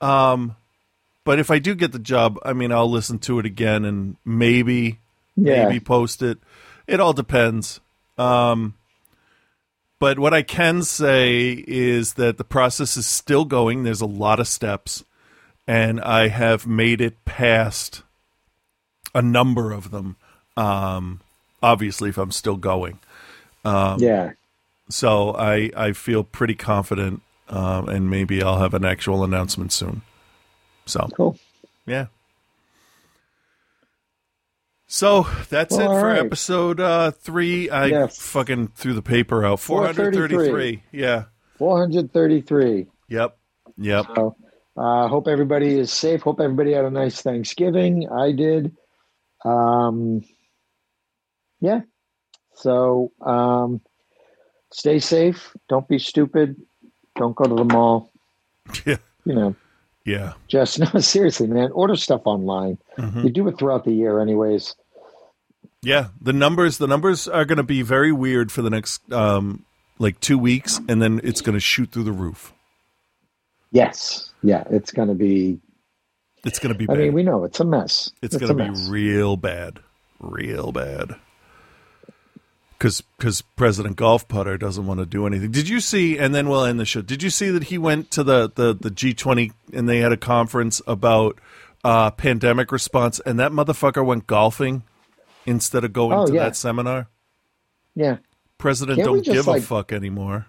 Um, but if I do get the job, I mean, I'll listen to it again and maybe Yeah. maybe post it. It all depends. Um, but what I can say is that the process is still going. There's a lot of steps, and I have made it past a number of them. Um, obviously, if I'm still going, Um, yeah. So I I feel pretty confident, um, and maybe I'll have an actual announcement soon. So Cool. yeah. So that's Well, it for right. episode uh, three. I Yeah. fucking threw the paper out. Four hundred 433. Yeah. 433. Yep. Yep. So, uh, hope everybody is safe. Hope everybody had a nice Thanksgiving. I did. Um, yeah. So, um, stay safe. Don't be stupid. Don't go to the mall. Yeah. You know, Yeah. just no, seriously, man. Order stuff online. Mhm. You do it throughout the year, anyways. Yeah, the numbers the numbers are going to be very weird for the next um like two weeks, and then it's going to shoot through the roof. Yes. Yeah. It's going to be. It's going to be I mean, we know it's a mess. it's a going to be real bad, real bad. Because because President Golf Putter doesn't want to do anything. Did you see? And then we'll end the show. Did you see that he went to the the the G twenty and they had a conference about uh, pandemic response, and that motherfucker went golfing instead of going Oh, to yeah. that seminar. Yeah. President Can't don't just, give like- a fuck anymore.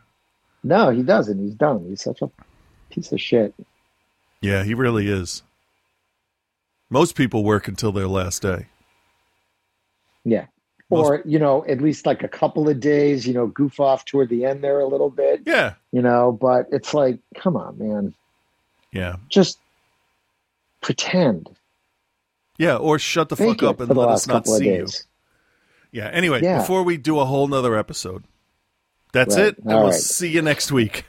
No, he doesn't. He's done. He's such a piece of shit. Yeah, he really is. Most people work until their last day. Yeah. Or, you know, at least like a couple of days, you know, goof off toward the end there a little bit, Yeah, you know, but it's like, come on, man. yeah, Just pretend. yeah. Or shut the Fake fuck up and let us not see you. Yeah. Anyway, Yeah. before we do a whole nother episode, that's Right. it. And All we'll right. see you next week.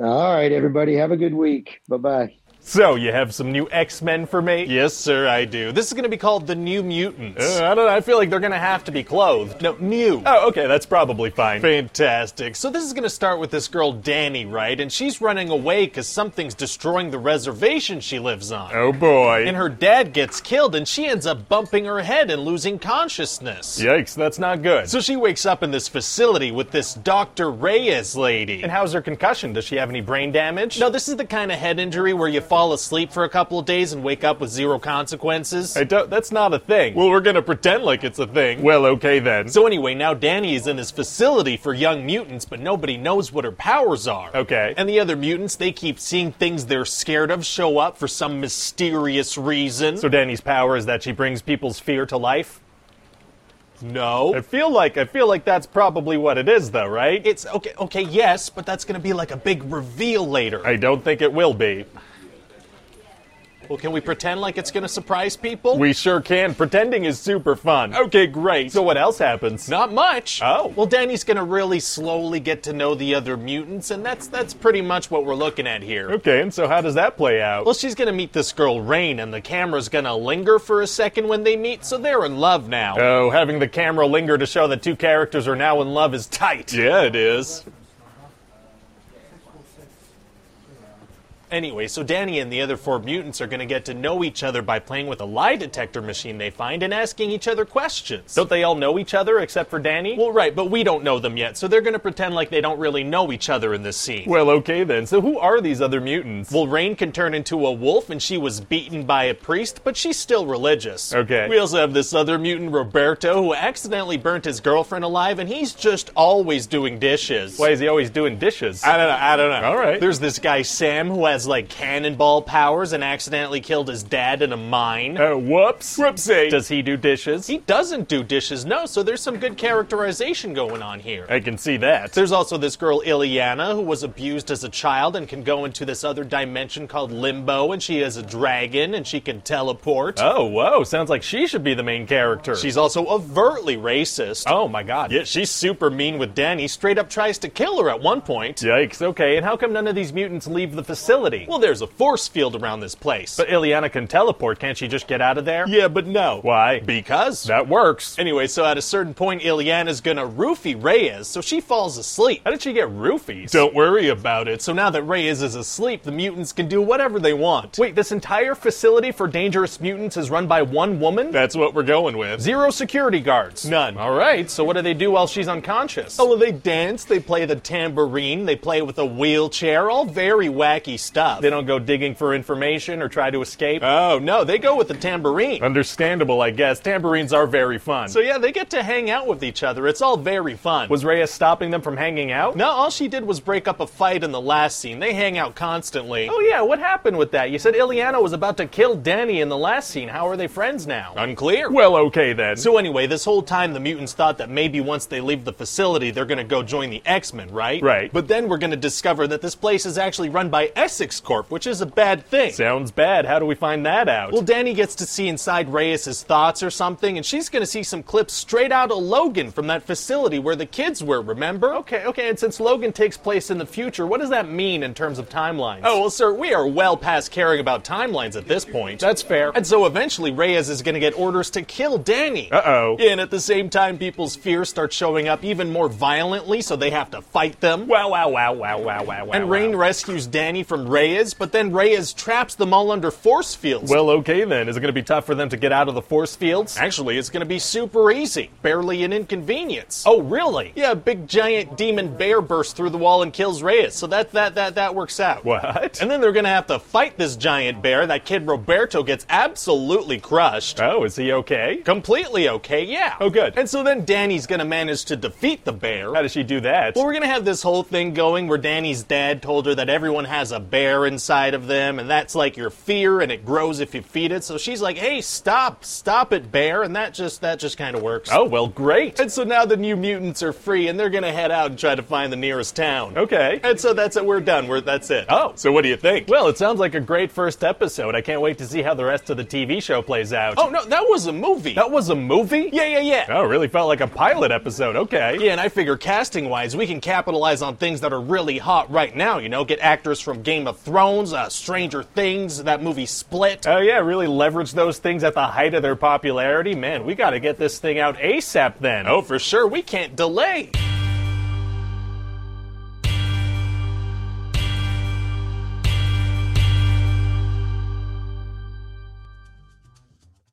All right, everybody. Have a good week. Bye bye. So, you have some new X Men for me? Yes, sir, I do. This is going to be called the New Mutants. Uh, I don't know. I feel like they're going to have to be clothed. no, new. Oh, okay. That's probably fine. Fantastic. So this is going to start with this girl Dani, right? And she's running away because something's destroying the reservation she lives on. Oh, boy. And her dad gets killed, and she ends up bumping her head and losing consciousness. Yikes, that's not good. So she wakes up in this facility with this Dr. Reyes lady. and how's her concussion? Does she have any brain damage? no, this is the kind of head injury where you fall asleep for a couple of days and wake up with zero consequences. I don't, that's not a thing. well, we're gonna pretend like it's a thing. well, okay then. So anyway, now Dani is in his facility for young mutants, but nobody knows what her powers are. Okay. And the other mutants, they keep seeing things they're scared of show up for some mysterious reason. so Dani's power is that she brings people's fear to life? no. I feel like I feel like that's probably what it is though, right? It's okay, okay, yes, but that's gonna be like a big reveal later. I don't think it will be. Well, can we pretend like it's gonna surprise people? We sure can. Pretending is super fun. Okay, great. So what else happens? Not much. Oh. Well, Dani's gonna really slowly get to know the other mutants, and that's that's pretty much what we're looking at here. Okay, and so how does that play out? Well, she's gonna meet this girl, Rahne, and the camera's gonna linger for a second when they meet, so they're in love now. Oh, having the camera linger to show that two characters are now in love is tight. yeah, it is. Anyway, so Dani and the other four mutants are going to get to know each other by playing with a lie detector machine they find and asking each other questions. Don't they all know each other except for Dani? well, right, but we don't know them yet, so they're going to pretend like they don't really know each other in this scene. Well, okay then. So who are these other mutants? Well, Rahne can turn into a wolf, and she was beaten by a priest, but she's still religious. Okay. We also have this other mutant, Roberto, who accidentally burnt his girlfriend alive, and he's just always doing dishes. why is he always doing dishes? I don't know. I don't know. All right. There's this guy Sam who has like cannonball powers and accidentally killed his dad in a mine. Oh, whoops. Whoopsie. Does he do dishes? he doesn't do dishes, no. So there's some good characterization going on here. I can see that. There's also this girl Illyana who was abused as a child and can go into this other dimension called Limbo, and she is a dragon and she can teleport. Oh, whoa. Sounds like she should be the main character. She's also overtly racist. Oh my god. Yeah, she's super mean with Dani. Straight up tries to kill her at one point. Yikes. Okay, and how come none of these mutants leave the facility? Well, there's a force field around this place. but Illyana can teleport. Can't she just get out of there? yeah, but no. Why? Because. That works. Anyway, so at a certain point, Illyana's gonna roofie Reyes, so she falls asleep. How did she get roofies? Don't worry about it. So now that Reyes is asleep, the mutants can do whatever they want. Wait, this entire facility for dangerous mutants is run by one woman? That's what we're going with. Zero security guards. None. All right, so what do they do while she's unconscious? Oh, well, they dance, they play the tambourine, they play with a wheelchair, all very wacky stuff. They don't go digging for information or try to escape? Oh, no, they go with the tambourine. Understandable, I guess. Tambourines are very fun. So, yeah, they get to hang out with each other. It's all very fun. was Reyes stopping them from hanging out? no, all she did was break up a fight in the last scene. They hang out constantly. Oh yeah, what happened with that? You said Illyana was about to kill Dani in the last scene. How are they friends now? Unclear. Well, okay then. So anyway, this whole time the mutants thought that maybe once they leave the facility, they're going to go join the X-Men, right? Right. But then we're going to discover that this place is actually run by Essex Corp, which is a bad thing. Sounds bad. How do we find that out? Well, Dani gets to see inside Reyes' thoughts or something, and she's going to see some clips straight out of Logan from that facility where the kids were, remember? okay, okay, and since Logan takes place in the future, what does that mean in terms of timelines? Oh, well, sir, we are well past caring about timelines at this point. That's fair. And so eventually Reyes is going to get orders to kill Dani. Uh-oh. And at the same time, people's fears start showing up even more violently, so they have to fight them. Wow, wow, wow, wow, wow, wow, wow. And Rahne wow. rescues Dani from Reyes, but then Reyes traps them all under force fields. Well, okay then. Is it going to be tough for them to get out of the force fields? Actually, it's going to be super easy. Barely an inconvenience. Oh, really? Yeah, a big giant demon bear bursts through the wall and kills Reyes, so that that that that works out. What? And then they're gonna have to fight this giant bear. That kid Roberto gets absolutely crushed. Oh, is he okay? Completely okay, yeah. Oh, good. And so then Dani's gonna manage to defeat the bear. How does she do that? Well, we're gonna have this whole thing going where Dani's dad told her that everyone has a bear inside of them, and that's like your fear, and it grows if you feed it. So she's like, "Hey, stop, stop it, bear!" And that just that just kind of works. Oh, well, great. And so now the new mutants are free, and they're gonna head out and try to find the nearest town. Okay. And so that's it. We're done. We're that's it. Oh. so what do you think? Well, it sounds like a great first episode. I can't wait to see how the rest of the TV show plays out. Oh no, that was a movie. that was a movie? yeah, yeah, yeah. Oh, really felt like a pilot episode. Okay. Yeah, and I figure casting wise, we can capitalize on things that are really hot right now. You know, get actors from Game of Thrones, uh, Stranger Things, that movie Split. Oh, yeah, really leverage those things at the height of their popularity. Man, we got to get this thing out ASAP then. oh, for sure, we can't delay.